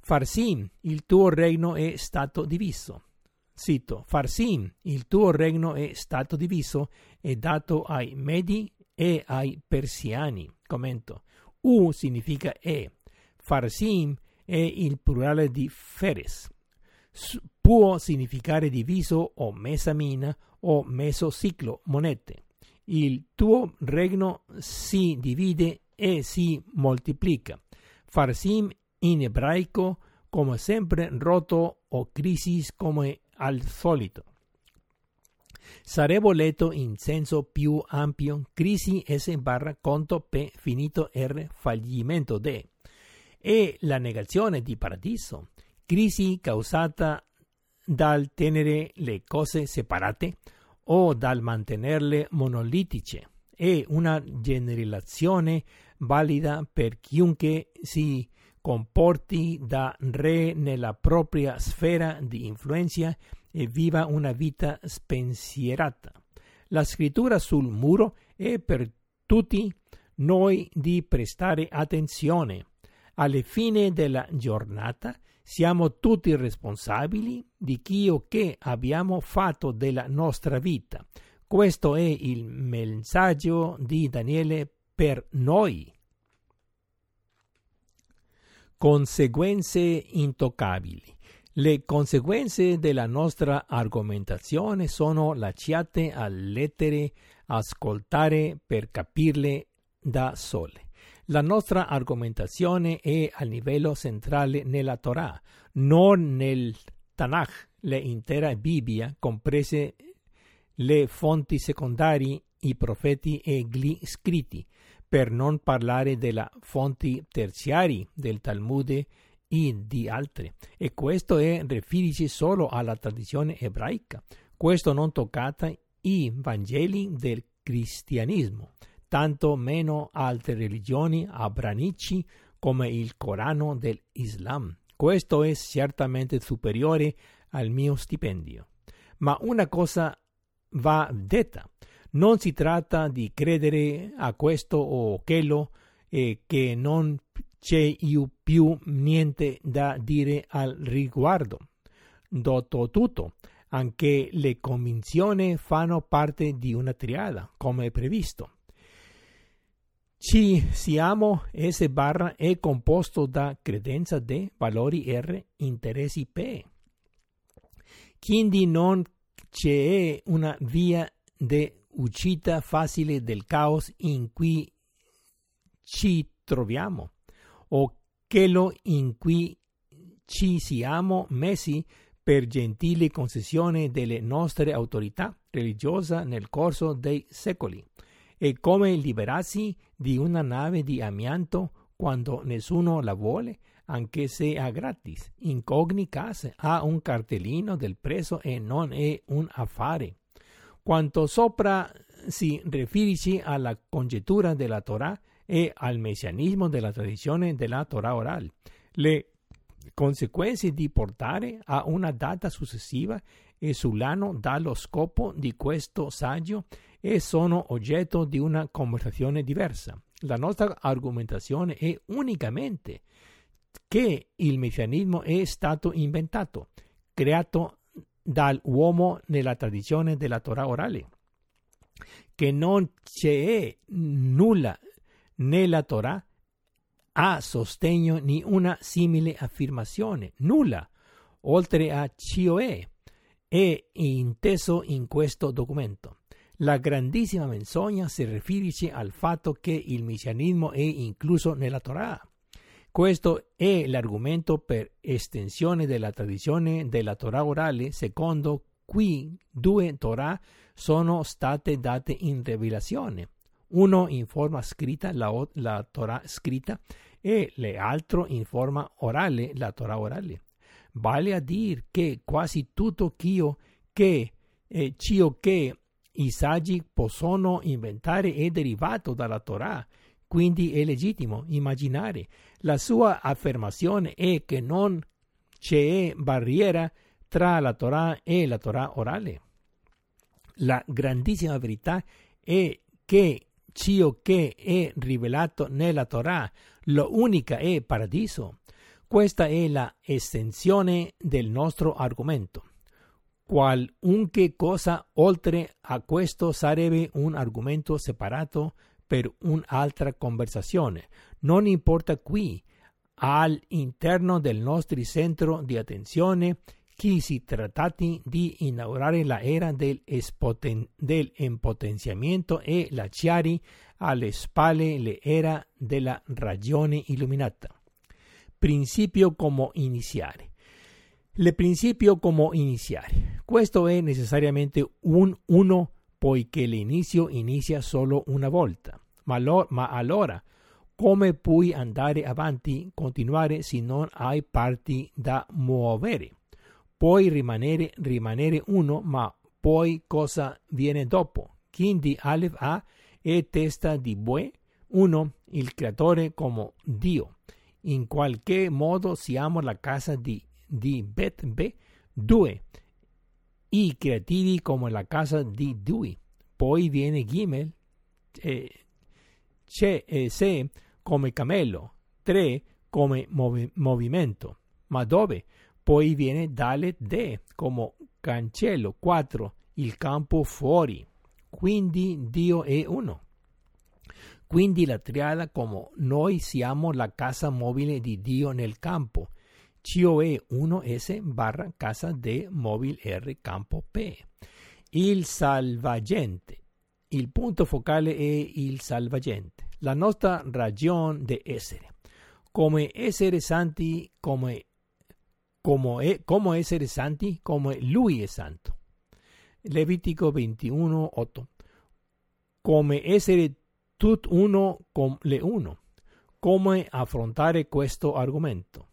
Farsim, il tuo regno è stato diviso. Cito, Farsim, il tuo regno è stato diviso e dato ai Medi e ai Persiani. Commento. U significa e. Farsim è il plurale di Feres. Può significare diviso o mesamina o mesociclo, monete. Il tuo regno si divide e si moltiplica. Farsim in ebraico come sempre rotto o crisi come al solito. Sarebbe letto in senso più ampio crisi S barra conto P finito R fallimento D e la negazione di paradiso, crisi causata dal tenere le cose separate o dal mantenerle monolitiche è una generazione valida per chiunque si comporti da re nella propria sfera di influenza e viva una vita spensierata. La scrittura sul muro è per tutti noi di prestare attenzione. Alla fine della giornata siamo tutti responsabili di chi o che abbiamo fatto della nostra vita. Questo è il messaggio di Daniele per noi. Conseguenze intoccabili. Le conseguenze della nostra argomentazione sono lasciate a lettere ascoltare per capirle da sole. La nostra argomentazione è a livello centrale nella Torah, non nel Tanakh, l'intera Bibbia, comprese le fonti secondarie, i profeti e gli scritti per non parlare della fonti terziari del Talmud e di altre. E questo è riferisce solo alla tradizione ebraica. Questo non toccata i Vangeli del cristianesimo, tanto meno altre religioni abranici come il Corano dell'Islam. Questo è certamente superiore al mio stipendio. Ma una cosa va detta. Non si tratta di credere a questo o quello e che non c'è più niente da dire al riguardo. Dopo tutto, anche le convinzioni fanno parte di una triada, come previsto. Ci siamo S barra è composto da credenza D, valori R, interessi P. Quindi non c'è una via di uscita facile del caos in cui ci troviamo o quello in cui ci siamo messi per gentile concessione delle nostre autorità religiose nel corso dei secoli. E come liberarsi di una nave di amianto quando nessuno la vuole, anche se a gratis. In ogni caso ha un cartellino del prezzo e non è un affare. Quanto sopra si riferisce alla congettura della Torah e al messianismo della tradizione della Torah orale. Le conseguenze di portare a una data successiva sull'anno dallo scopo di questo saggio e sono oggetto di una conversazione diversa. La nostra argomentazione è unicamente che il messianismo è stato inventato, creato dall'uomo nella tradizione della Torah orale, che non c'è nulla nella Torah a sostegno di una simile affermazione, nulla, oltre a COE, è inteso in questo documento. La grandissima menzogna si riferisce al fatto che il messianismo è incluso nella Torah. Questo è l'argomento per estensione della tradizione della Torah orale, secondo cui due Torah sono state date in rivelazione uno in forma scritta, la, la Torah scritta, e l'altro in forma orale, la Torah orale. Vale a dire che quasi tutto ciò che, eh, ciò che i saggi possono inventare è derivato dalla Torah, quindi è legittimo immaginare. La sua affermazione è che non c'è barriera tra la Torah e la Torah orale. La grandissima verità è che ciò che è rivelato nella Torah, lo unica è paradiso. Questa è la estensione del nostro argomento. Qualunque cosa oltre a questo sarebbe un argomento separato per un'altra conversazione. Non importa qui, all'interno del nostro centro di attenzione, che si trattati di inaugurare la era del, espoten- del impotenziamento e lasciare alle spalle l'era della ragione illuminata. Principio come iniziare. Il principio come iniziare. Questo è necessariamente un uno poiché l'inizio inizia solo una volta. Ma, lo, ma allora, come puoi andare avanti, continuare se non hai parti da muovere? puoi rimanere, rimanere uno, ma poi cosa viene dopo? Quindi Aleph A è testa di bue, uno, il creatore come Dio. In qualche modo siamo la casa di, di Bet B, due, i creativi come la casa di Dui. Poi viene Gimel, eh, c'è eh, Se come camello, tre come movi- movimento. Ma dove? Poi viene Dalet De come cancello 4, il campo fuori. Quindi Dio è uno. Quindi la triada come noi siamo la casa mobile di Dio nel campo. cioè 1S barra casa D mobile R campo P. Il salvagente. Il punto focale è il salvagente, la nostra ragione di essere. Come essere santi, come como, è, como essere santi come lui è santo. Levitico 21, 8. Come essere tut uno con le uno. Come affrontare questo argomento?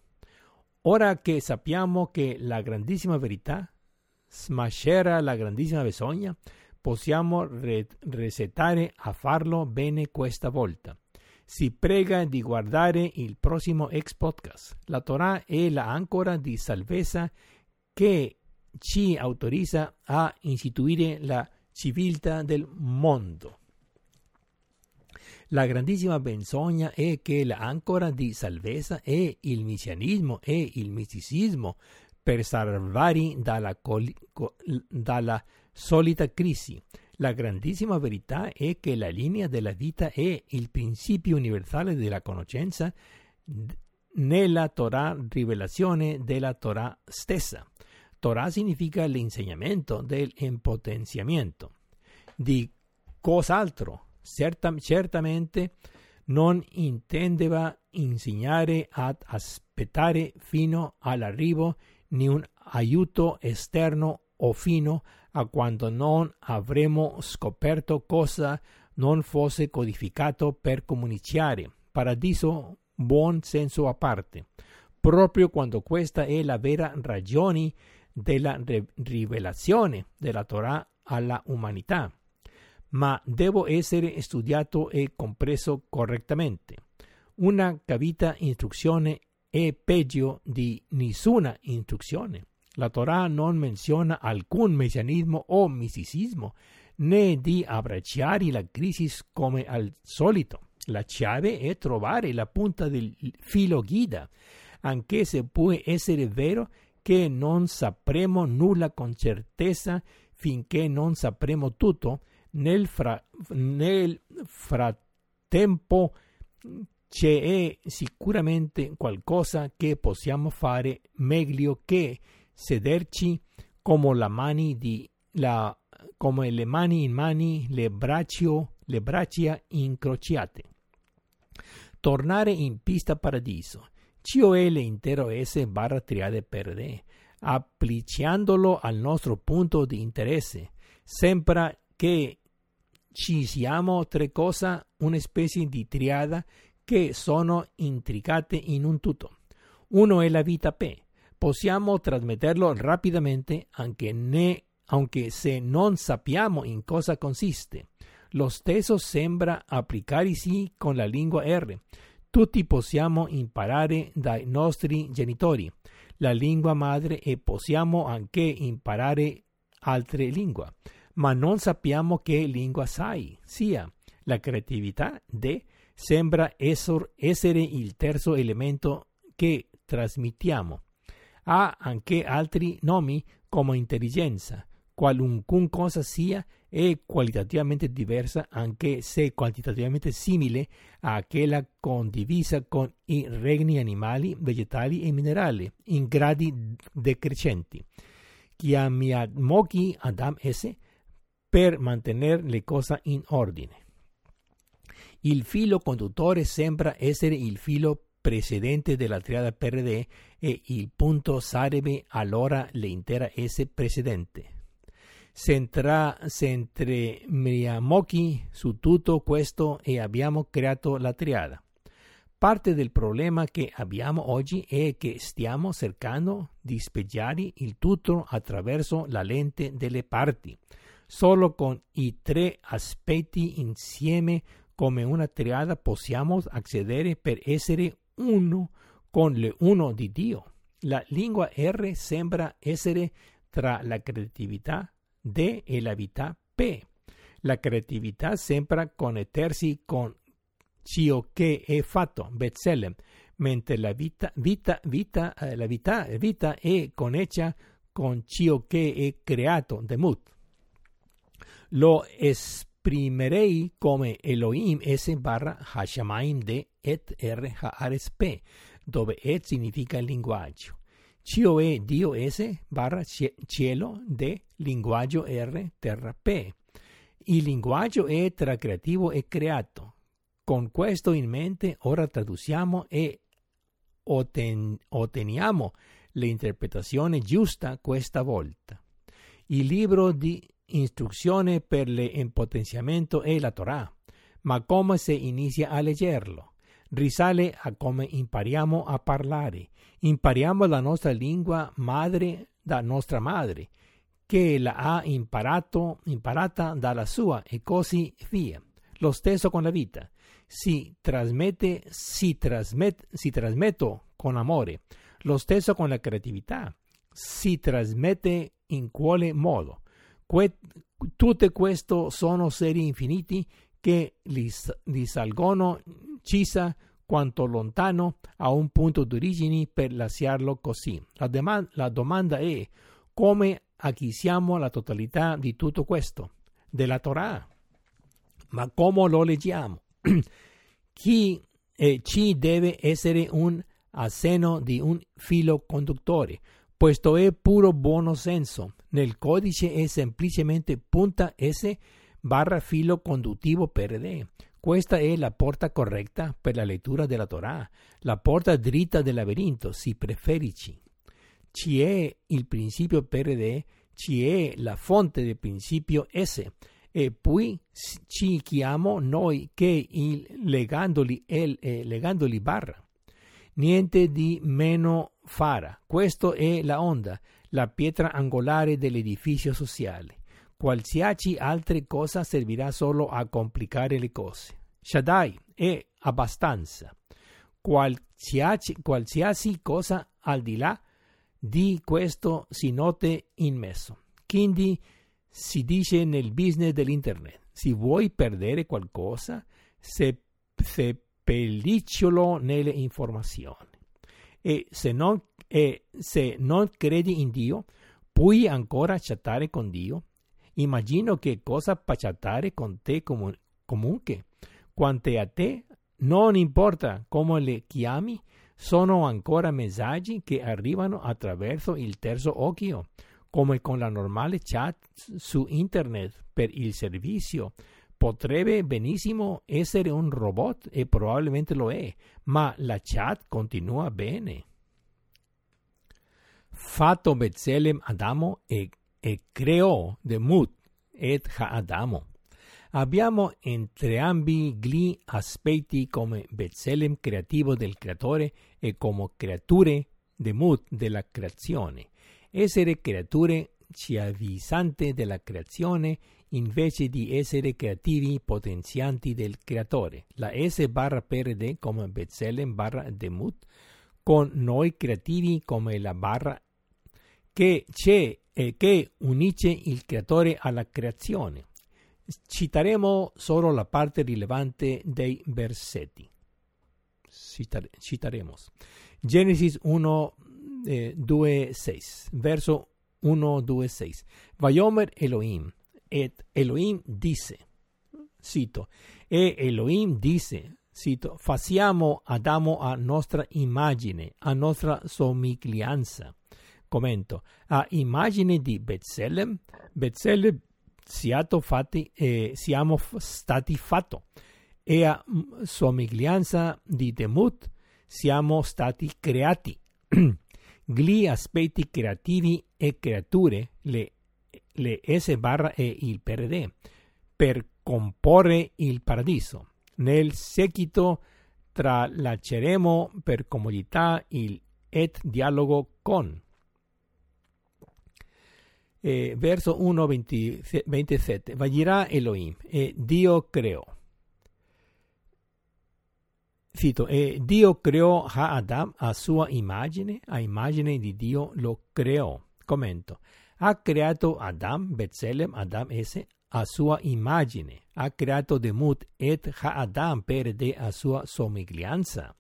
Ora che sappiamo che la grandissima verità smascerà la grandissima bisogna, possiamo re- resettare a farlo bene questa volta. Si prega di guardare il prossimo ex podcast. La Torah è la di salvezza che ci autorizza a istituire la civiltà del mondo. La grandissima menzogna è che l'ancora di salvezza è il messianismo e il misticismo per salvare dalla, dalla solita crisi. La grandissima verità è che la linea della vita è il principio universale della conoscenza nella Torah, rivelazione della Torah stessa. Torah significa l'insegnamento dell'impotenziamento. Di cos'altro? Certa, certamente non intendeva insegnare ad aspettare fino all'arrivo ni un aiuto esterno o fino a quando non avremo scoperto cosa non fosse codificato per comunicare. Paradiso, buon senso a parte. Proprio quando questa è la vera ragione della rivelazione della Torah alla umanità. Ma devo essere studiato e compreso correttamente. Una capita istruzione è peggio di nessuna istruzione. La Torah non menziona alcun messianismo o misticismo, né di abbracciare la crisi come al solito. La chiave è trovare la punta del filo guida, anche se può essere vero che non sapremo nulla con certezza finché non sapremo tutto, nel, fra, nel frattempo c'è sicuramente qualcosa che possiamo fare meglio che sederci come, la mani di, la, come le mani in mani, le, braccio, le braccia incrociate. Tornare in pista paradiso. COL intero S barra triade per D, applicandolo al nostro punto di interesse. Sembra che ci siamo tre cose, una specie di triada che sono intricate in un tutto. Uno è la vita P, possiamo trasmetterlo rapidamente anche, ne, anche se non sappiamo in cosa consiste. Lo stesso sembra applicarsi con la lingua R. Tutti possiamo imparare dai nostri genitori la lingua madre e possiamo anche imparare altre lingue, ma non sappiamo che lingua sai sia. La creatività de sembra essere il terzo elemento che trasmettiamo ha anche altri nomi come intelligenza. Qualunque cosa sia è qualitativamente diversa anche se quantitativamente simile a quella condivisa con i regni animali, vegetali e minerali in gradi decrescenti. Chiamiamochi Adam S per mantenere le cose in ordine. Il filo conduttore sembra essere il filo precedente della triada PRD e il punto sarebbe allora l'intera S precedente. Centriamo su tutto questo e abbiamo creato la triada. Parte del problema che abbiamo oggi è che stiamo cercando di spiegare il tutto attraverso la lente delle parti. Solo con i tre aspetti insieme come una triada possiamo accedere per essere uno con le uno di Dio. La lingua R sembra essere tra la creatività D e la vita P. La creatività sembra connettersi con ciò che è fatto, Betselem, mentre la vita, vita, vita, eh, la vita, vita è connessa con ciò che è creato, Demut. Lo esprimerei come Elohim S barra Hashamaim D et R Haaretz P, dove et significa linguaggio. COE Dio S barra cielo D linguaggio R terra P. Il linguaggio è tra creativo e creato. Con questo in mente ora traduciamo e otten otteniamo l'interpretazione giusta questa volta. Il libro di istruzione per l'impotenziamento è la Torah ma come si inizia a leggerlo? Risale a come impariamo a parlare. Impariamo la nostra lingua madre da nostra madre, che la ha imparato, imparata dalla sua e così via. Lo stesso con la vita. Si trasmette, si, trasmet, si trasmetto con amore. Lo stesso con la creatività. Si trasmette in quale modo. Que, tutte queste sono serie infiniti che risalgono chissà quanto lontano a un punto d'origine per lasciarlo così. La, demand- la domanda è come acquisiamo la totalità di tutto questo, della Torah. Ma come lo leggiamo? Chi eh, ci deve essere un asseno di un filo conduttore. Questo è puro buono senso. Nel codice è semplicemente punta S barra filo conduttivo PRD. Questa è la porta corretta per la lettura della Torah, la porta dritta del labirinto, si preferisci. Ci è il principio PRD, ci è la fonte del principio S e poi ci chiamo noi che il, legandoli, el, eh, legandoli barra. Niente di meno farà. Questa è la onda, la pietra angolare dell'edificio sociale. Qualsiasi altra cosa servirà solo a complicare le cose. Shaddai è abbastanza. Qualsiasi, qualsiasi cosa al di là di questo si note in messo. Quindi si dice nel business dell'internet, se vuoi perdere qualcosa, se, seppellicciolo nelle informazioni. E se non, e se non credi in Dio, puoi ancora chattare con Dio? Immagino che cosa può chattare con te comun- comunque. Quanto a te, non importa come le chiami, sono ancora messaggi che arrivano attraverso il terzo occhio, come con la normale chat su internet per il servizio. Potrebbe benissimo essere un robot e probabilmente lo è, ma la chat continua bene. Fatto Bezelem Adamo e, e creò Demut et Adamo. Abbiamo entrambi gli aspetti come Bezelem creativo del creatore e come creature Demut della creazione. Essere creature ci avvisante della creazione invece di essere creativi potenzianti del creatore. La S barra PRD come Bezelem barra Demut con noi creativi come la barra che c'è e che unisce il creatore alla creazione. Citaremo solo la parte rilevante dei versetti. citaremo. Genesi 1, eh, 2, 6. Verso 1, 2, 6. Vayomer Elohim. Et Elohim dice, cito, e Elohim dice, cito, facciamo Adamo a nostra immagine, a nostra somiglianza Commento. A immagine di Betzalem, Betzalem fatti, eh, siamo stati fatto e a somiglianza di Demut siamo stati creati. Gli aspetti creativi e creature, le, le S barra e il PRD, per comporre il paradiso. Nel seguito tralasceremo per comodità il et dialogo con eh, verso 1, 20, 27. Vagirà Elohim e Dio creò. Cito, e Dio creò a Adam a sua immagine, a immagine di Dio lo creò. Commento. Ha creato Adam, Betzelem, Adam S, a sua immagine. Ha creato Demut et ha Adam per de a sua somiglianza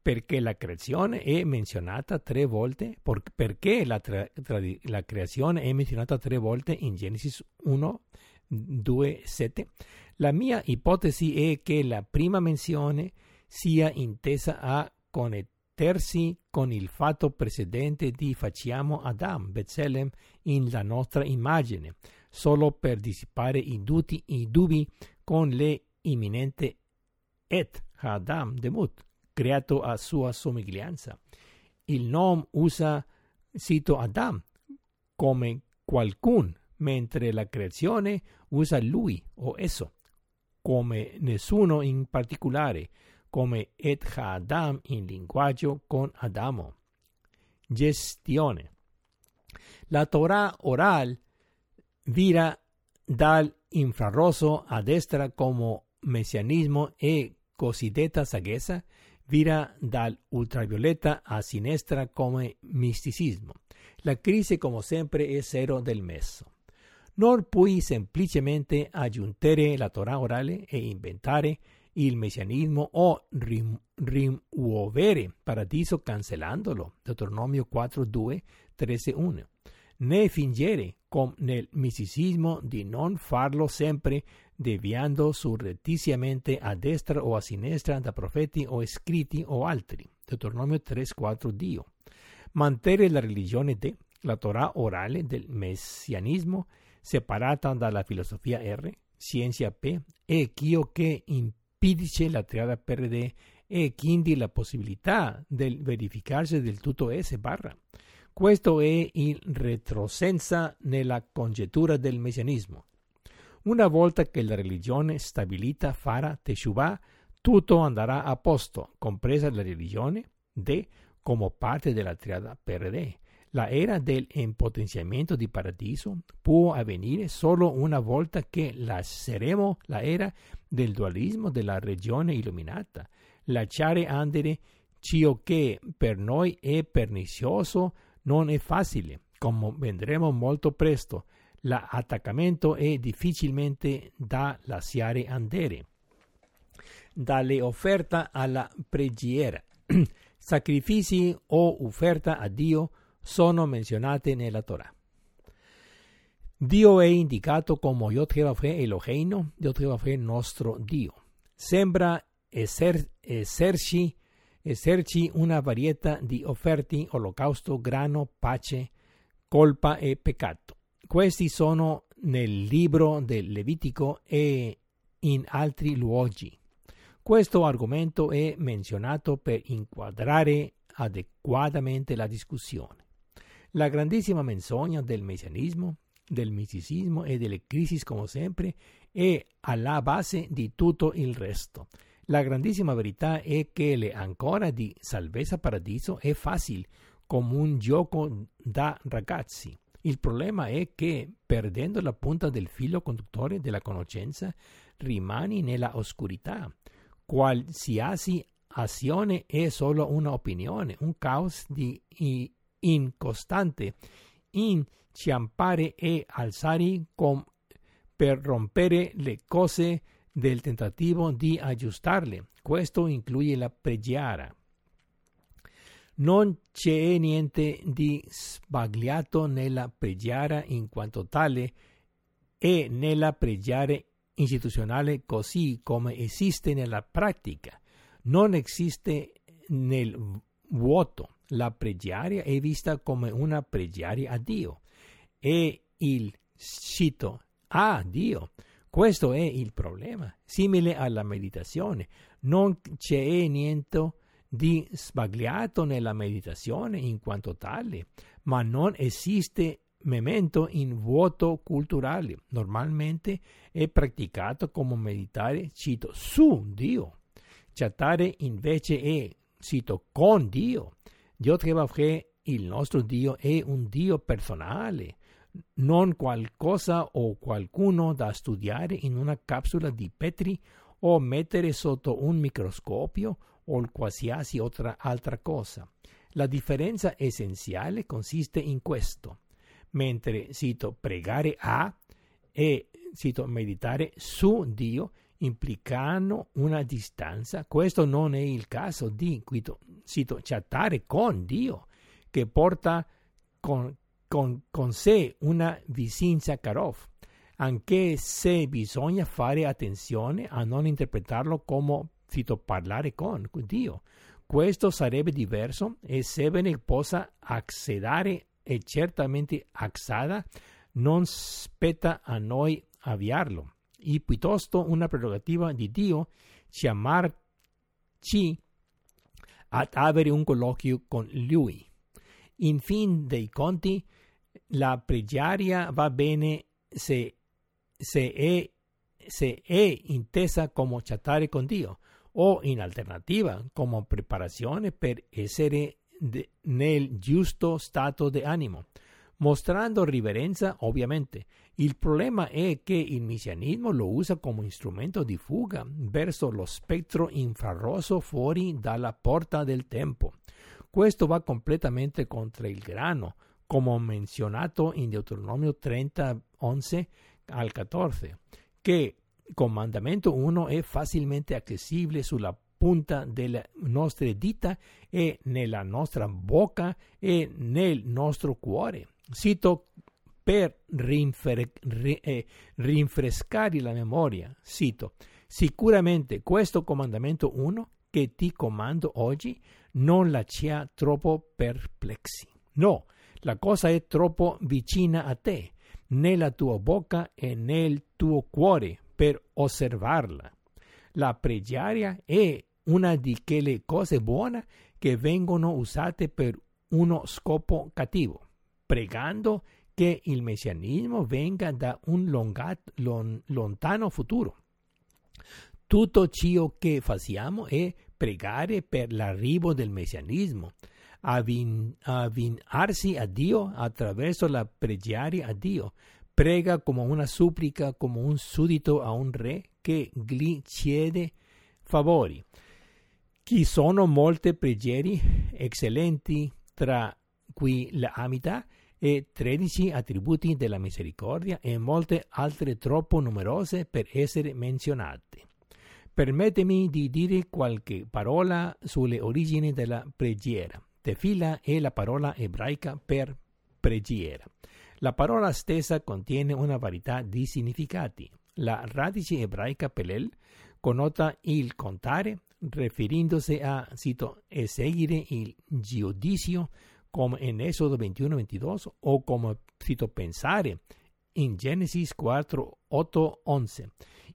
perché la creazione è menzionata tre volte, perché la, tra, tra, la, creazione è menzionata tre volte in Genesi 1, 2, 7. La mia ipotesi è che la prima menzione sia intesa a connettersi con il fatto precedente di facciamo Adam, Bezelem, in la nostra immagine, solo per dissipare i, duti, i dubbi con le imminente et Adam demut creato a sua somiglianza. Il nome usa cito Adam come qualcun, mentre la creazione usa lui o esso. come nessuno in particolare, come et Adam in linguaggio con Adamo. Gestione. La Torah oral vira dal infrarrosso a destra come messianismo e cosiddetta saggezza, vira dal ultravioletta a sinistra come misticismo. La crisi, come sempre, è zero del mezzo. Non puoi semplicemente aggiungere la Torah orale e inventare il messianismo o rim, rimuovere paradiso cancellandolo. Deuteronomio 4, 2, 13, 1. Né fingere, come nel misticismo, di non farlo sempre deviando surrettiziamente a destra o a sinistra da profeti o scritti o altri. Deuteronomio 3, 4, Dio. Mantenere la religione de, la Torah orale del messianismo separata dalla filosofia R, scienza P e ciò che impedisce la triada PRD e quindi la possibilità del verificarsi del tutto S barra. Questo è il retrosenza nella congettura del messianismo. Una volta che la religione stabilita farà Teshuvah, tutto andrà a posto, compresa la religione D come parte della triada PRD. La era del impotenziamento di paradiso può avvenire solo una volta che lasceremo la era del dualismo della regione illuminata. Lasciare andare ciò che per noi è pernicioso non è facile, come vedremo molto presto. L'attaccamento è difficilmente da lasciare andare. Dalle offerte alla preghiera, sacrifici o offerta a Dio sono menzionate nella Torah. Dio è indicato come Yod-Heh Eloheinu, Yod-Heh nostro Dio. Sembra esser, esserci, esserci una varietà di offerte, olocausto, grano, pace, colpa e peccato. Questi sono nel libro del Levitico e in altri luoghi. Questo argomento è menzionato per inquadrare adeguatamente la discussione. La grandissima menzogna del messianismo, del misticismo e delle crisi come sempre è alla base di tutto il resto. La grandissima verità è che le ancora di salvezza paradiso è facile, come un gioco da ragazzi. Il problema è che, perdendo la punta del filo conduttore della conoscenza, rimani nella oscurità. Qualsiasi azione è solo un'opinione, un caos di incostante, inciampare e alzare con, per rompere le cose del tentativo di aggiustarle. Questo incluye la preghiera. Non c'è niente di sbagliato nella preghiera in quanto tale e nella preghiera istituzionale così come esiste nella pratica. Non esiste nel vuoto. La preghiera è vista come una preghiera a Dio e il cito a Dio. Questo è il problema, simile alla meditazione. Non c'è niente di sbagliato nella meditazione in quanto tale, ma non esiste memento in vuoto culturale. Normalmente è praticato come meditare, cito, su Dio. Chattare invece è, cito, con Dio. Dio Trebafre, il nostro Dio, è un Dio personale, non qualcosa o qualcuno da studiare in una capsula di Petri o mettere sotto un microscopio o qualsiasi altra, altra cosa. La differenza essenziale consiste in questo. Mentre cito pregare a e cito meditare su Dio implicano una distanza, questo non è il caso di cito, chattare con Dio, che porta con, con, con sé una vicinanza Karov, anche se bisogna fare attenzione a non interpretarlo come cito, parlare con Dio. Questo sarebbe diverso e sebbene possa accedere e certamente accada, non spetta a noi avviarlo e piuttosto una prerogativa di Dio chiamarci ad avere un colloquio con Lui. In fin dei conti, la preghiera va bene se, se è se è intesa come chattare con Dio o in alternativa come preparazione per essere de, nel giusto stato di animo, mostrando riverenza ovviamente. Il problema è che il messianismo lo usa come strumento di fuga verso lo spettro infrarosso fuori dalla porta del tempo. Questo va completamente contro il grano, come menzionato in Deuteronomio 30, 11 al 14, che comandamento 1 è facilmente accessibile sulla punta delle nostre dita e nella nostra bocca e nel nostro cuore. Cito per rinfre- eh, rinfrescare la memoria. Cito, sicuramente questo comandamento 1 che ti comando oggi non la lascia troppo perplessi. No, la cosa è troppo vicina a te, nella tua bocca e nel tuo cuore per osservarla. La pregiaria è una di quelle cose buone che vengono usate per uno scopo cattivo, pregando che il messianismo venga da un lontano futuro. Tutto ciò che facciamo è pregare per l'arrivo del messianismo, avvinarsi a Dio attraverso la preghiera a Dio. Prega come una supplica, come un suddito a un re che gli chiede favori. Ci sono molte preghiere eccellenti, tra cui l'amita e 13 attributi della misericordia e molte altre troppo numerose per essere menzionate. Permettimi di dire qualche parola sulle origini della preghiera. Tefila è la parola ebraica per preghiera. La parola stessa contiene una varietà di significati. La radice ebraica pelel connota il contare, riferendosi a, cito, eseguire il giudizio, come in Esodo 21-22, o come, cito, pensare, in Genesis 4, 8, 11.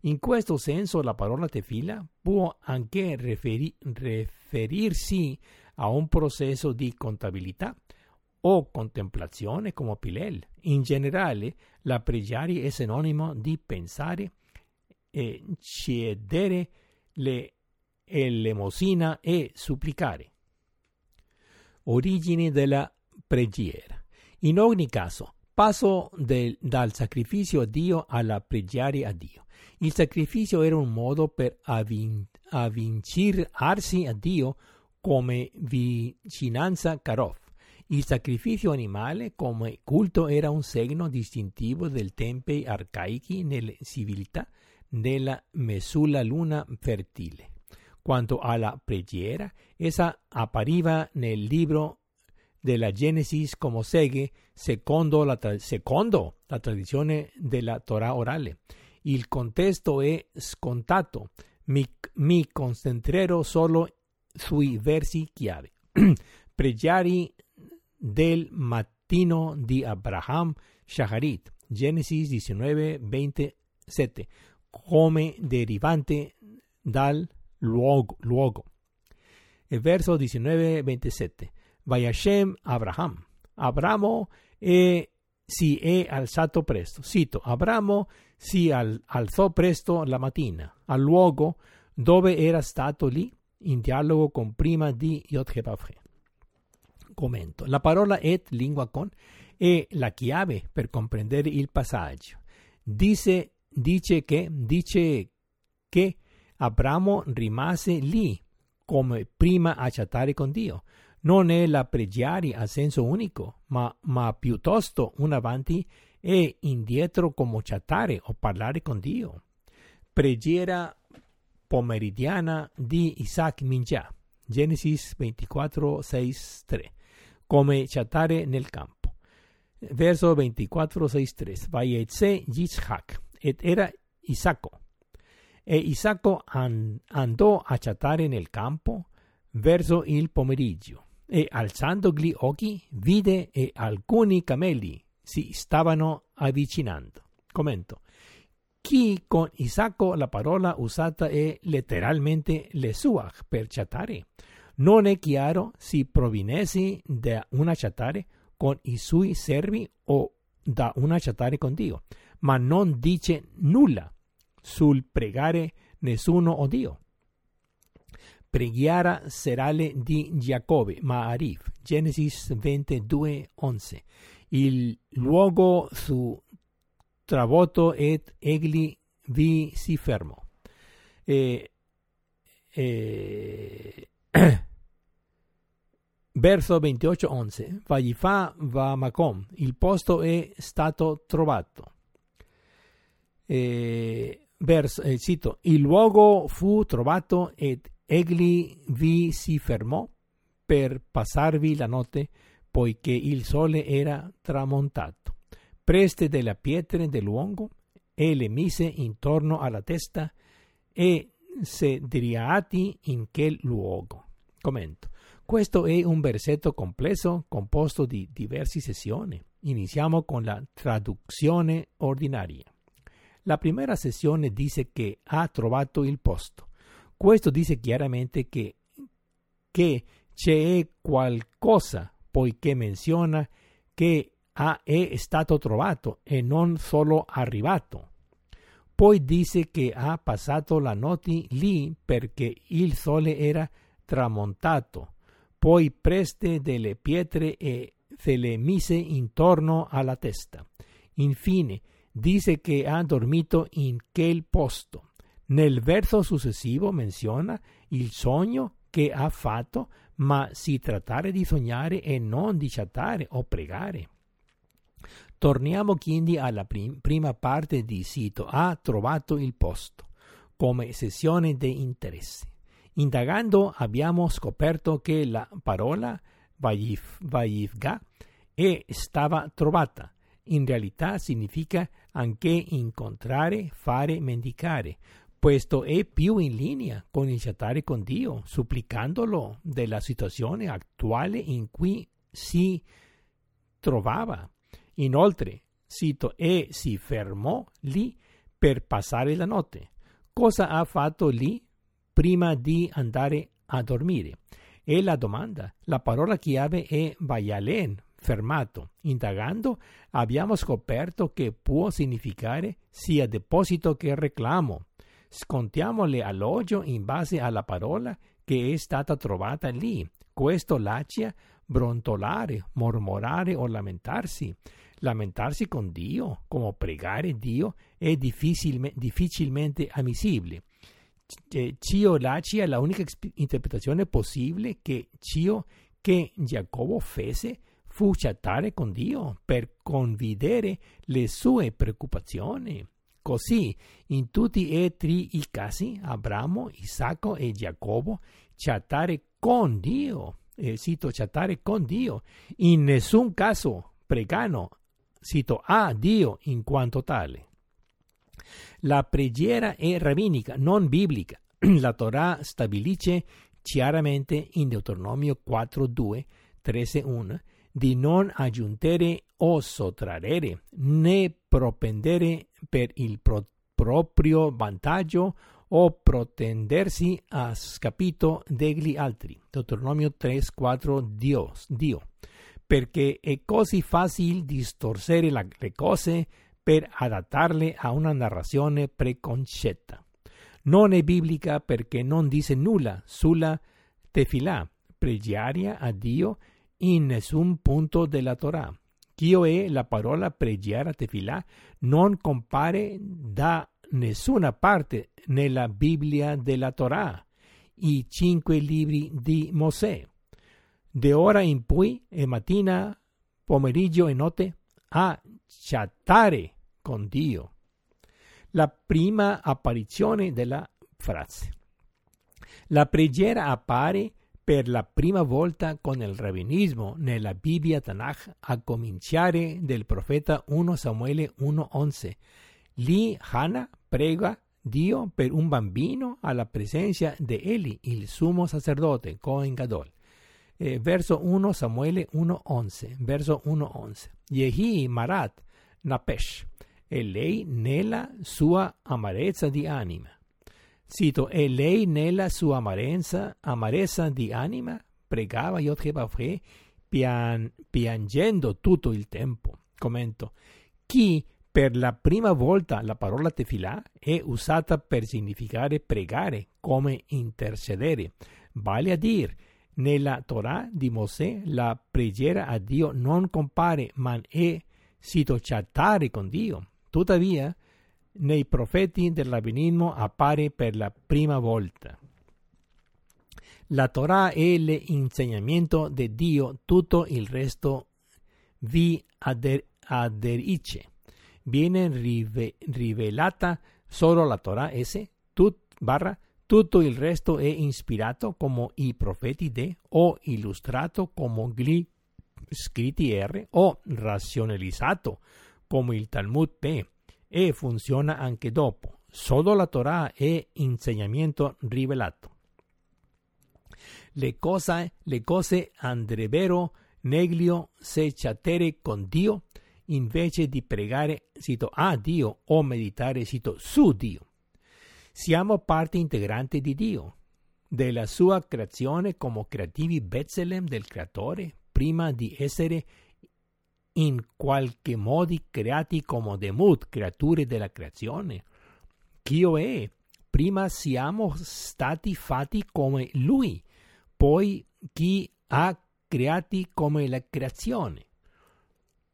In questo senso la parola tefila può anche referi- riferirsi a un processo di contabilità o contemplazione come Pilel. In generale, la preghiera è sinonimo di pensare e cedere le l'emosina e supplicare. Origine della preghiera. In ogni caso, passo del, dal sacrificio a Dio alla preghiera a Dio. Il sacrificio era un modo per avvin, avvicinarsi a Dio come vicinanza Karov. Il sacrificio animale come culto era un segno distintivo del tempio arcaici nelle civiltà della Mesula luna fertile. Quanto alla preghiera, essa appariva nel libro della Genesi come segue secondo la, secondo la tradizione della Torah orale. Il contesto è scontato. Mi, mi solo sui versi chiave. Pregiari del mattino di Abraham Shaharit, Genesi 19, 27, come derivante dal luogo. luogo. El verso 19, 27. Vayashem Abraham. Abramo e si è alzato presto. Cito, Abramo si al, alzò presto la mattina al luogo dove era stato lì in dialogo con prima di Yod-Heh-Vav-He. Commento. La parola et lingua con è la chiave per comprendere il passaggio. Dice, dice che, dice che Abramo rimase lì come prima a chattare con Dio. Non è la preghiera a senso unico, ma, ma piuttosto un avanti e indietro come chattare o parlare con Dio. Preghiera pomeridiana di Isaac Minja, Genesis 24, 6, 3, come chattare nel campo. Verso 24, 6, 3, Vayetze Yitzhak, et era Isacco. E Isacco andò a chattare nel campo verso il pomeriggio e alzando gli occhi vide e alcuni cameli si stavano avvicinando. Commento. Qui con Isacco la parola usata è letteralmente lesuach per chattare. Non è chiaro se provenesse da una chattare con i suoi servi o da una chattare con Dio, ma non dice nulla sul pregare nessuno o Dio. Preghiera serale di Giacobbe, Maarif, Genesis 22, 11. Il luogo su travolto et egli vi si fermò. E, e, verso 28, 11. Vaglifa va Macom, il posto è stato trovato. E, verso, eh, cito, il luogo fu trovato ed egli vi si fermò per passarvi la notte, poiché il sole era tramontato. Preste delle pietre del luogo e le mise intorno alla testa e sedriati in quel luogo. Commento. Questo è un versetto complesso composto di diverse sessioni. Iniziamo con la traduzione ordinaria. La prima sessione dice che ha trovato il posto. Questo dice chiaramente che, che c'è qualcosa, poiché menziona che ha, è stato trovato e non solo arrivato. Poi dice che ha passato la notte lì perché il sole era tramontato. Poi preste delle pietre e se le mise intorno alla testa. Infine, dice che ha dormito in quel posto. Nel verso successivo menziona il sogno che ha fatto, ma si trattare di sognare e non di chattare o pregare. Torniamo quindi alla prim- prima parte di sito. Ha trovato il posto come sessione di interesse. Indagando abbiamo scoperto che la parola Vayivga è stava trovata in realtà significa anche incontrare, fare, mendicare. Questo è più in linea con il chattare con Dio, supplicandolo della situazione attuale in cui si trovava. Inoltre, cito, e si fermò lì per passare la notte. Cosa ha fatto lì prima di andare a dormire? È la domanda. La parola chiave è Vayalen, fermato. Indagando abbiamo scoperto che può significare sia deposito che reclamo. Scontiamo le alloggio in base alla parola che è stata trovata lì. Questo lascia brontolare, mormorare o lamentarsi. Lamentarsi con Dio, come pregare Dio, è difficilme, difficilmente ammissibile. Cio lascia la unica interpretazione possibile che Cio che Giacobbe fece fu chattare con Dio per condividere le sue preoccupazioni. Così, in tutti e tre i casi, Abramo, Isacco e Giacobbe chattare con Dio. Eh, cito chattare con Dio. In nessun caso pregano, cito a Dio in quanto tale. La preghiera è rabbinica, non biblica. La Torah stabilisce chiaramente in Deuteronomio 4.2, 13.1 di non aggiungere o sottrarre né propendere per il pro- proprio vantaggio o protendersi a scapito degli altri. Deuteronomio 3:4 Dio, Dio, perché è così facile distorsere le cose per adattarle a una narrazione preconcetta. Non è biblica perché non dice nulla sulla tefilà, pregiaria a Dio in nessun punto della Torah. Chioè la parola preghiera tefilà non compare da nessuna parte nella Bibbia della Torah, i cinque libri di Mosè. De ora in poi, e mattina, pomeriggio e notte, a chattare con Dio. La prima apparizione della frase. La preghiera appare per la prima volta con il rabbinismo nella Bibbia Tanakh a cominciare del profeta 1 Samuele 1.11. Lì Hannah prega Dio per un bambino alla presenza di Eli, il sumo sacerdote, Cohen Gadol. Eh, verso 1 Samuele 1.11, verso 1.11. Yehi Marat Napesh, e lei nella sua amarezza di anima. Cito, e lei nella sua amarezza, amarezza di anima pregava Yod-Heh pian, piangendo tutto il tempo. Commento, chi Per la prima volta la parola tefilà è usata per significare pregare, come intercedere. Vale a dire, nella Torah di Mosè la preghiera a Dio non compare, ma è sito chattare con Dio. Tuttavia, nei profeti del rabbinismo appare per la prima volta. La Torah è l'insegnamento di Dio, tutto il resto vi ader- aderisce. Viene rive- rivelata solo la Torah S, tut, barra, tutto il resto è ispirato come i profeti de o illustrato come gli scritti R o razionalizzato come il Talmud P e funziona anche dopo. Solo la Torah è insegnamento rivelato. Le cose, le cose andrebbero meglio se chattere con Dio invece di pregare sito a Dio o meditare sito su Dio. Siamo parte integrante di Dio, della sua creazione come creativi Bethlehem del creatore, prima di essere in qualche modo creati come demut, creature della creazione. Dio è, prima siamo stati fatti come Lui, poi chi ha creati come la creazione.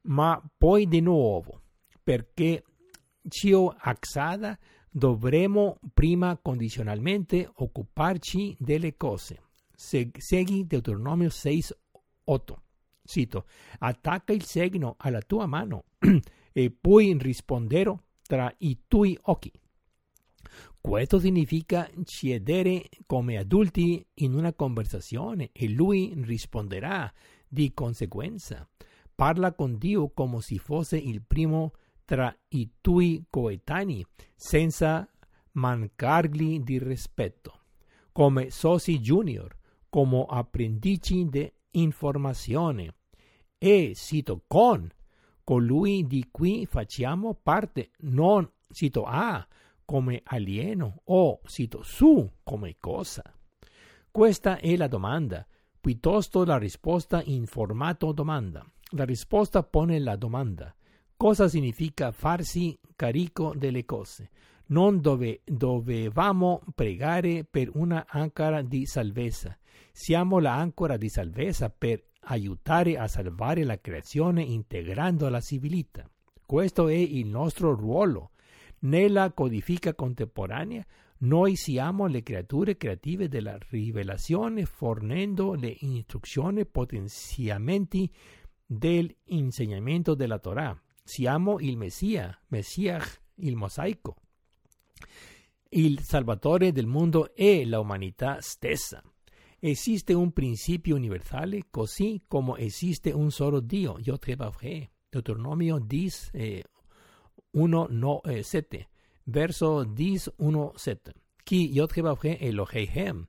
Ma poi di nuovo, perché Cio accada, dovremo prima condizionalmente occuparci delle cose. Segui Deuteronomio 6, 8. Cito, attacca il segno alla tua mano e poi risponderò tra i tuoi occhi. Questo significa cedere come adulti in una conversazione e lui risponderà di conseguenza. Parla con Dio come se fosse il primo tra i tuoi coetanei, senza mancargli di rispetto, come soci junior, come apprendici di informazione. E cito con colui di cui facciamo parte, non cito a come alieno o cito su come cosa. Questa è la domanda, piuttosto la risposta in formato domanda. La risposta pone la domanda. Cosa significa farsi carico delle cose? Non dove, dovevamo pregare per una ancora di salvezza. Siamo la ancora di salvezza per aiutare a salvare la creazione integrando la civiltà. Questo è il nostro ruolo. Nella codifica contemporanea noi siamo le creature creative della rivelazione fornendo le istruzioni potenziamenti dell'insegnamento della Torah. Siamo il Messia, Messia il mosaico. Il Salvatore del mondo la umanità stessa. Esiste un principio universale così come esiste un solo Dio, Yod-Heh-Vav-He. Deuteronomio 10, eh, 1, no, eh, 7, verso 10, 1, 7. Chi Yod-Heh-Vav-He Eloheihem,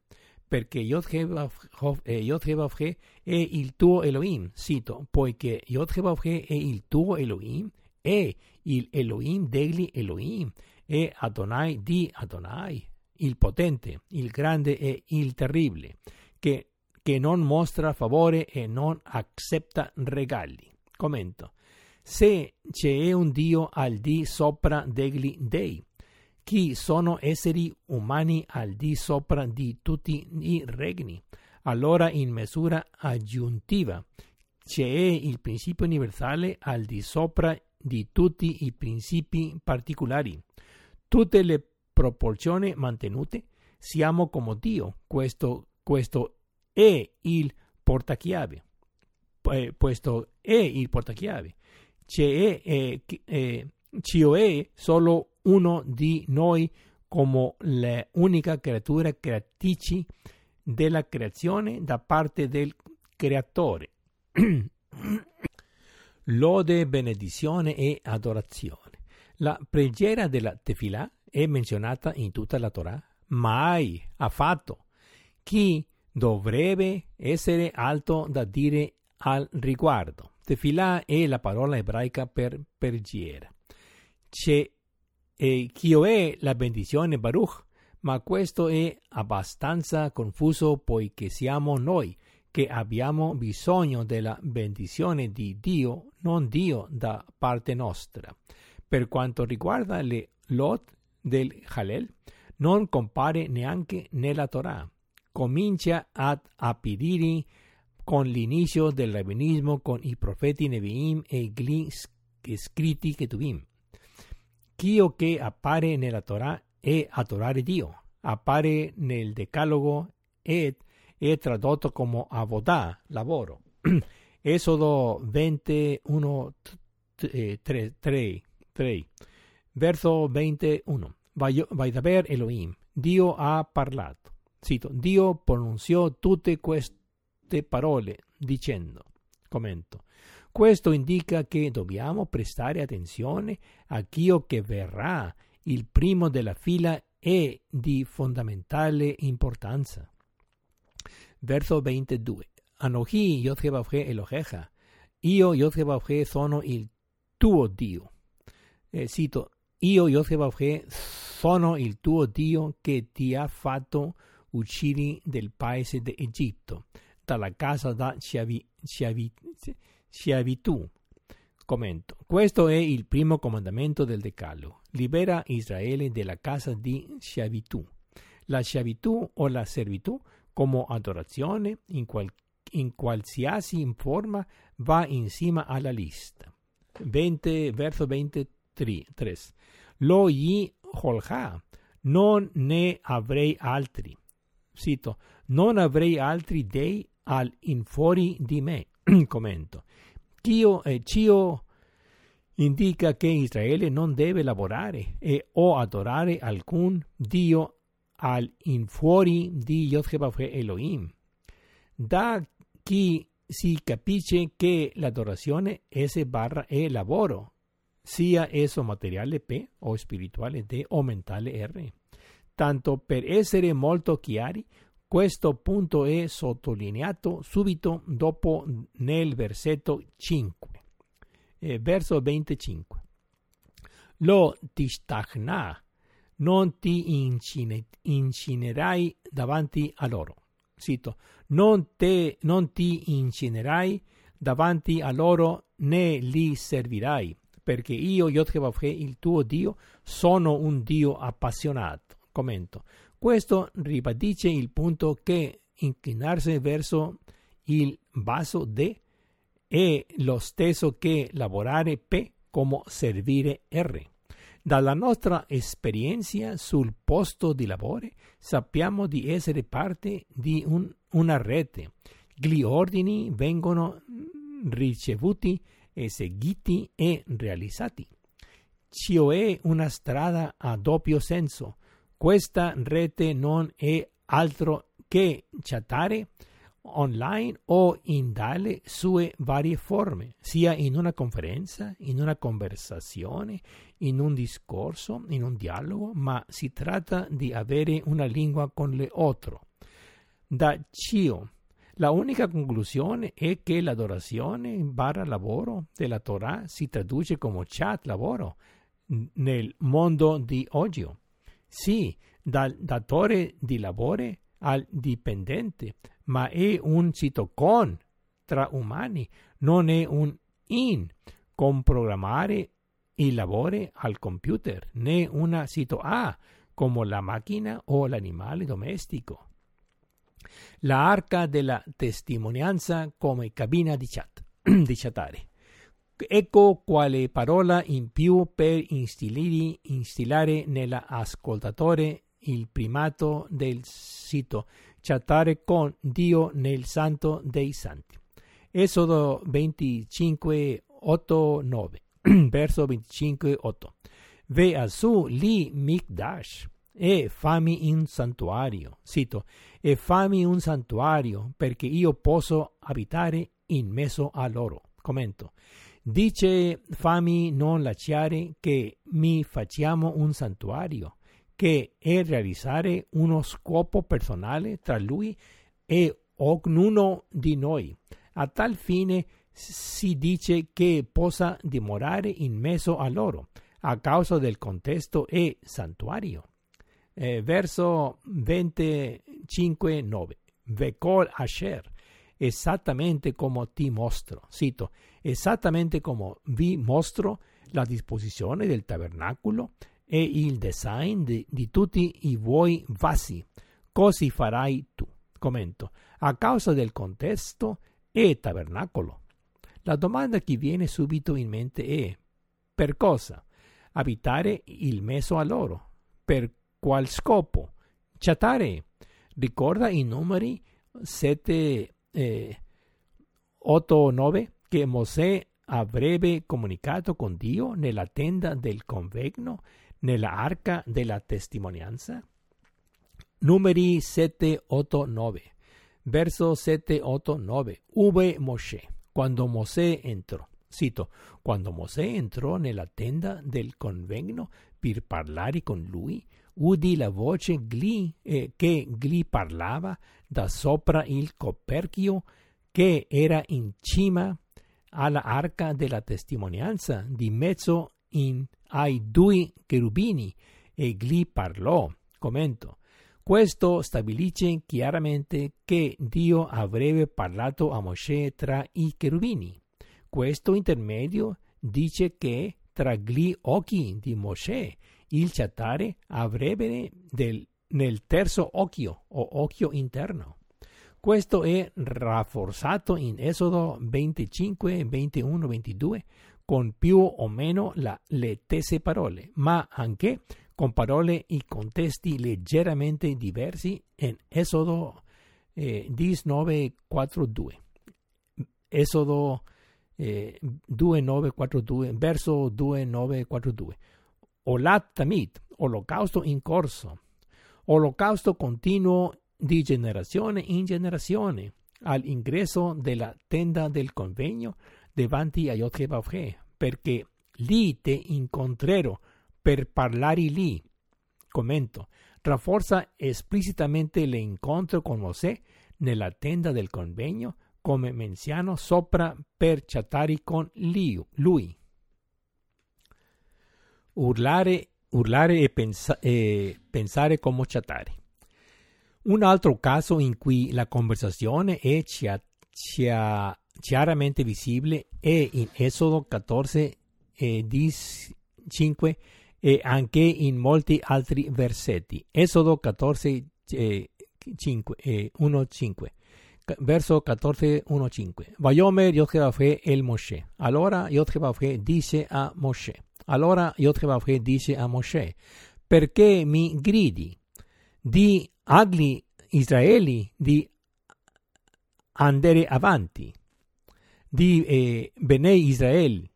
perché Yod-Heh-Vav-He è il tuo Elohim, cito, poiché Yod-Heh-Vav-He è il tuo Elohim, è il Elohim degli Elohim, è Adonai di Adonai, il potente, il grande e il terribile, che, che non mostra favore e non accetta regali. Commento. Se c'è un Dio al di sopra degli dei, chi sono esseri umani al di sopra di tutti i regni, allora in misura aggiuntiva c'è il principio universale al di sopra di tutti i principi particolari. Tutte le proporzioni mantenute, siamo come Dio. Questo, questo è il portachiave. Eh, questo è il portachiave. C'è, eh, eh, è solo uno di noi come l'unica creatura creatrice della creazione da parte del creatore. Lode, benedizione e adorazione. La preghiera della tefilà è menzionata in tutta la Torah? Mai affatto. Chi dovrebbe essere alto da dire al riguardo? Tefilà è la parola ebraica per preghiera. C'è e Chio è la benedizione Baruch, ma questo è abbastanza confuso poiché siamo noi che abbiamo bisogno della benedizione di Dio, non Dio da parte nostra. Per quanto riguarda le lot del Halel, non compare neanche nella Torah. Comincia ad apparire con l'inizio del rabbinismo con i profeti Nevi'im e gli scritti Ketuvim. Chio che appare nella Torah è adorare Dio, appare nel Decalogo ed è tradotto come avodah, lavoro. Esodo 21, 3, 3, 3, verso 21. Vaidaber Elohim, Dio ha parlato. Cito, Dio pronunziò tutte queste parole dicendo, commento, questo indica che dobbiamo prestare attenzione a chi che verrà il primo della fila è di fondamentale importanza. Verso 22. Anohi Yodhebavhe Eloheja. Io Yodhebavhe sono il tuo Dio. Eh, cito, io Yodhebavhe sono il tuo Dio che ti ha fatto uscire del paese d'Egitto, dalla casa da schiavitù. Commento. Questo è il primo comandamento del Decalo. Libera Israele dalla casa di schiavitù. La schiavitù o la servitù come adorazione in, qual, in qualsiasi forma va insieme alla lista. 20, verso 23. Lo gli holha, non ne avrei altri. Cito, non avrei altri dei al in fuori di me. Commento. Cio, eh, cio indica che Israele non deve lavorare e o adorare alcun Dio al in fuori di Yod-Heh Elohim. Da chi si capisce che l'adorazione S barra è lavoro, sia esso materiale P o spirituale D o mentale R. Tanto per essere molto chiari, questo punto è sottolineato subito dopo nel versetto 5, eh, verso 25. Lo tishtachna, non ti incine, incinerai davanti a loro. Cito, non, te, non ti incinerai davanti a loro né li servirai, perché io, Yod il tuo Dio, sono un Dio appassionato. Commento. Questo ribadisce il punto che inclinarsi verso il basso D è lo stesso che lavorare P come servire R. Dalla nostra esperienza sul posto di lavoro sappiamo di essere parte di un, una rete. Gli ordini vengono ricevuti, eseguiti e realizzati. Cioè una strada a doppio senso. Questa rete non è altro che chattare online o in dalle sue varie forme, sia in una conferenza, in una conversazione, in un discorso, in un dialogo, ma si tratta di avere una lingua con le otro. Da Cio, la unica conclusione è che l'adorazione barra lavoro della Torah si traduce come chat lavoro nel mondo di oggi. Sì, dal datore di lavoro al dipendente, ma è un sito con tra umani, non è un in con programmare il lavoro al computer, né una sito A come la macchina o l'animale domestico. La arca della testimonianza come cabina di chat, di chattare. Ecco quale parola in più per instillare, instillare nell'ascoltatore il primato del sito, chattare con Dio nel santo dei santi. Esodo 25, 8, 9, verso 25, 8. Ve a su li mikdash e fammi un santuario. Cito, e fammi un santuario perché io posso abitare in mezzo a loro. Commento. Dice fammi non lasciare che mi facciamo un santuario che è realizzare uno scopo personale tra lui e ognuno di noi. A tal fine si dice che possa dimorare in mezzo a loro, a causa del contesto e santuario. Eh, verso 25-9. Vekol Asher, esattamente come ti mostro, cito, esattamente come vi mostro, la disposizione del tabernacolo e il design di, di tutti i vuoi vasi. Così farai tu. Commento. A causa del contesto e tabernacolo. La domanda che viene subito in mente è per cosa? Abitare il meso a loro. Per qual scopo? Chattare. Ricorda i numeri 7, eh, 8, 9 che Mosè avrebbe comunicato con Dio nella tenda del convegno, nella arca della testimonianza? Numeri 7, 8, 9. Verso 7, 8, 9. Ube Mosè. Quando Mosè entrò. Cito, quando Mosè entrò nella tenda del convegno per parlare con lui, udì la voce gli, eh, che gli parlava da sopra il coperchio che era in cima alla arca della testimonianza di mezzo in, ai due cherubini e gli parlò. Commento. Questo stabilisce chiaramente che Dio avrebbe parlato a Mosè tra i cherubini. Questo intermedio dice che tra gli occhi di Mosè il chattare avrebbe del, nel terzo occhio o occhio interno. Questo è rafforzato in Esodo 25, 21, 22 con più o meno la, le stesse parole, ma anche con parole e contesti leggermente diversi in Esodo eh, 19, 4, 2. Esodo eh, 2, 9, 4, 2, verso 2, 9, 4, 2. Olat tamid, olocausto in corso, olocausto continuo di generazione in generazione, all'ingresso della tenda del convegno davanti a Yod perché lì te incontrerò per parlare lì. Commento. Rafforza esplicitamente l'incontro con Mosè nella tenda del convegno come menziano sopra per chattare con lui. Urlare, urlare e, pensa, e pensare come chattare. Un altro caso in cui la conversazione è chia, chia, chiaramente visibile è in Esodo 14 e 5 e anche in molti altri versetti. Esodo 14 eh, 5, eh, 1 5. Verso 14, 1, 5. Vayomer Yod el Moshe. Allora Yod dice a Moshe. Allora Yod dice a Moshe. Perché mi gridi? Di agli Israeli di andare avanti, di eh, Benei Israel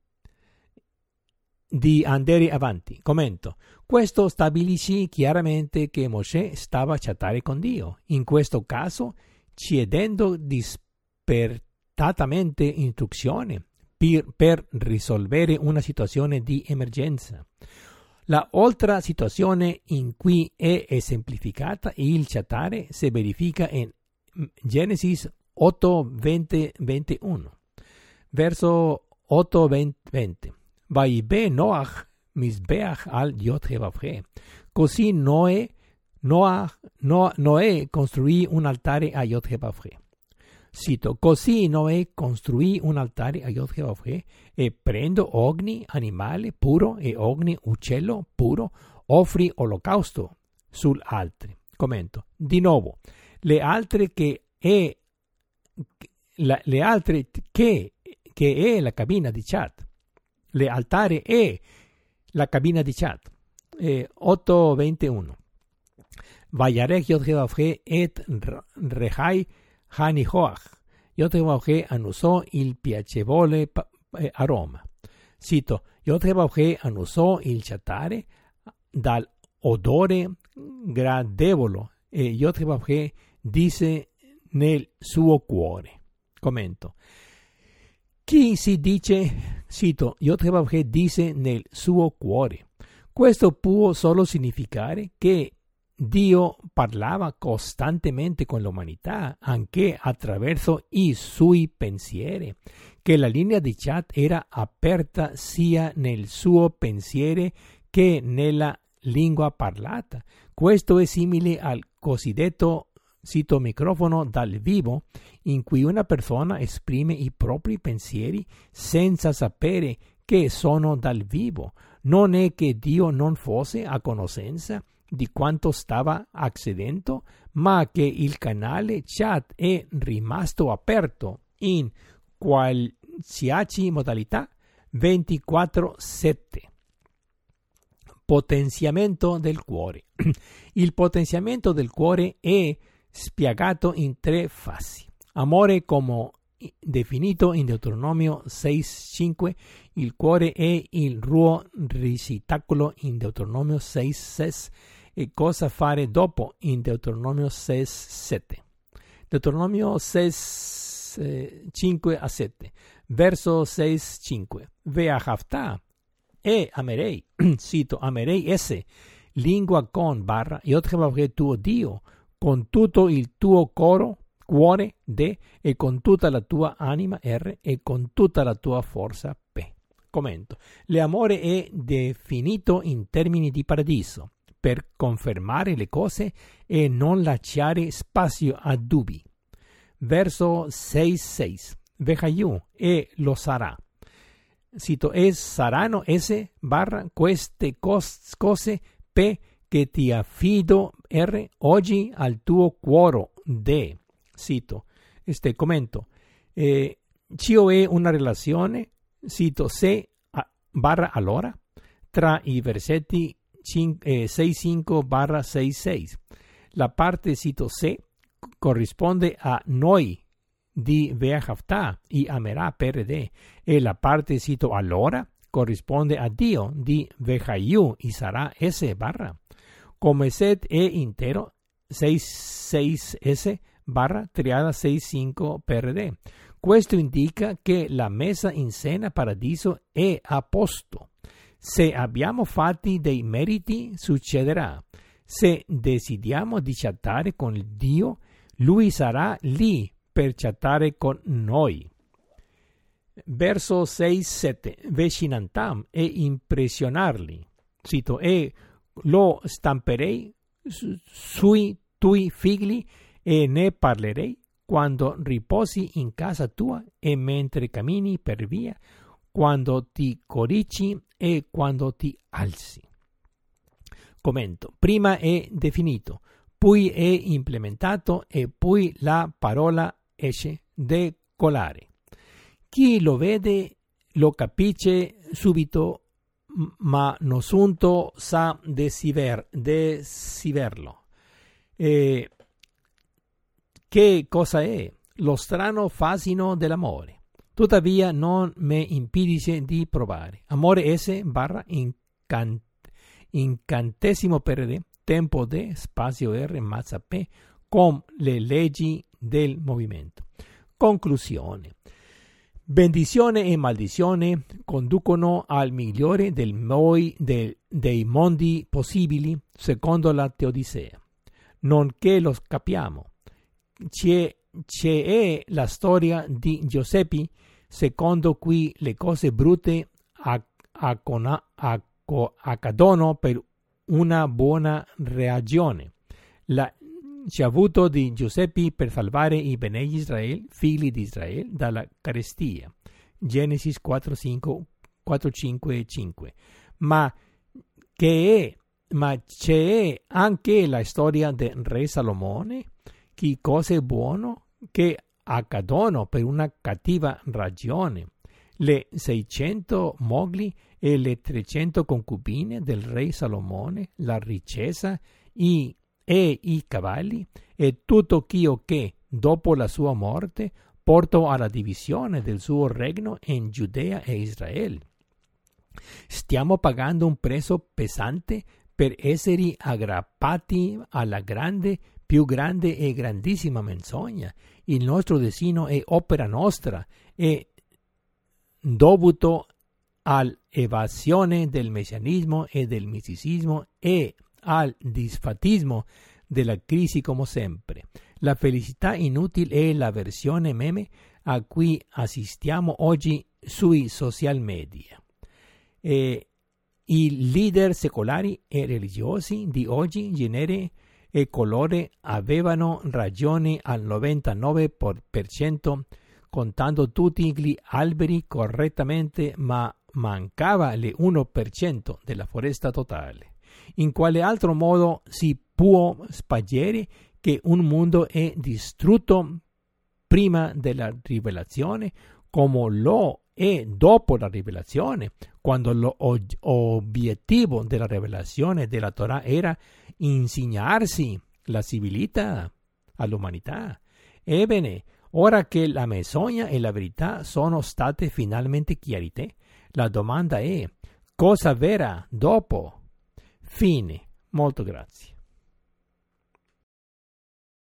di andare avanti. Commento. Questo stabilisce chiaramente che Mosè stava chattare con Dio, in questo caso chiedendo dispertatamente istruzione per, per risolvere una situazione di emergenza. La altra situazione in cui è esemplificata il chattare si verifica in Genesis 8, 20, 21. Verso 8, 20. Vaibe Noach misbeach al Yod Così Noè, Noach, no, Noè costruì un altare a Yod Cito, così Noè costruì un altare a Yod e prendo ogni animale puro e ogni uccello puro offrì olocausto sull'altare. Commento. Di nuovo, le altre che è la, le altre che, che è la cabina di chat, le altare e la cabina di chat. Eh, 821. Vayarech Yod et Rehai Hanihoach. Yod anusò il piacevole eh, aroma. Cito, Yod annusò il chattare dal odore gradevole e Yod disse nel suo cuore. Commento. Chi si dice, cito, Yod disse nel suo cuore. Questo può solo significare che Dio parlava costantemente con l'umanità anche attraverso i suoi pensieri, che la linea di chat era aperta sia nel suo pensiero che nella lingua parlata. Questo è simile al cosiddetto sito microfono dal vivo, in cui una persona esprime i propri pensieri senza sapere che sono dal vivo. Non è che Dio non fosse a conoscenza di quanto stava accedendo, ma che il canale chat è rimasto aperto in qualsiasi modalità 24/7. Potenziamento del cuore. Il potenziamento del cuore è spiegato in tre fasi. Amore come definito in Deuteronomio 6.5, il cuore è il ruo risitacolo in Deuteronomio 6.6 e cosa fare dopo in Deuteronomio 6.7. Deuteronomio 6, 5 a 7, verso 6.5. Ve a Haftah e amerei, cito, amerei esse, lingua con barra, io te tuo Dio, con tutto il tuo coro, cuore D e con tutta la tua anima R e con tutta la tua forza P. Commento. L'amore è definito in termini di paradiso per confermare le cose e non lasciare spazio a dubbi. Verso 6.6 Vejayú e lo sarà. Cito, e saranno esse barra queste cose P che ti affido R oggi al tuo cuore D cito, este, commento, eh, cio è una relazione, cito, se a, barra allora, tra i versetti 6.5 eh, barra 6.6. La parte, cito, se corrisponde a noi di Veahaftà e amerà PRD e la parte, cito, allora corrisponde a Dio di Vehayu e sarà S barra. Come set è intero, 6.6S barra triada 65 PRD. Questo indica che la messa in scena paradiso è a posto. Se abbiamo fatti dei meriti, succederà. Se decidiamo di chattare con Dio, Lui sarà lì per chattare con noi. Verso 6-7 Vecinantam e impressionarli. Cito, e lo stamperei sui tuoi figli e ne parlerei quando riposi in casa tua e mentre cammini per via, quando ti corici e quando ti alzi. Commento. Prima è definito, poi è implementato e poi la parola esce decolare. Chi lo vede lo capisce subito, ma Nosunto sa desiver, desiverlo. E che cosa è? Lo strano fascino dell'amore. Tuttavia non mi impedisce di provare. Amore S barra incant incantesimo per tempo de spazio R mazza P con le leggi del movimento. Conclusione. Benedizione e maledizione conducono al migliore del moi, del, dei mondi possibili, secondo la Teodicea. Non che lo capiamo, c'è, c'è la storia di Giuseppe secondo cui le cose brutte accadono per una buona ragione. La, avuto di Giuseppe per salvare i Bene Israel, figli di Israele, dalla carestia. Genesi 4, 5, 4, 5 e 5. Ma che è, ma c'è anche la storia del re Salomone che cose buone che accadono per una cattiva ragione. Le 600 mogli e le 300 concubine del re Salomone, la ricchezza i, e i cavalli e tutto ciò che, dopo la sua morte, portò alla divisione del suo regno in Giudea e Israele. Stiamo pagando un prezzo pesante per essere aggrappati alla grande più grande e grandissima menzogna. Il nostro destino è opera nostra e dovuto all'evasione del messianismo e del misticismo e al disfatismo della crisi come sempre. La felicità inutile è la versione meme a cui assistiamo oggi sui social media. E I leader secolari e religiosi di oggi genere e colore avevano ragione al 99%, contando tutti gli alberi correttamente, ma mancava il 1% della foresta totale. In quale altro modo si può spargere che un mondo è distrutto prima della rivelazione come lo è dopo la rivelazione, quando l'obiettivo della rivelazione della Torah era insegnarsi la civiltà all'umanità. Ebbene, ora che la menzogna e la verità sono state finalmente chiarite, la domanda è cosa verrà dopo? Fine. Molto grazie.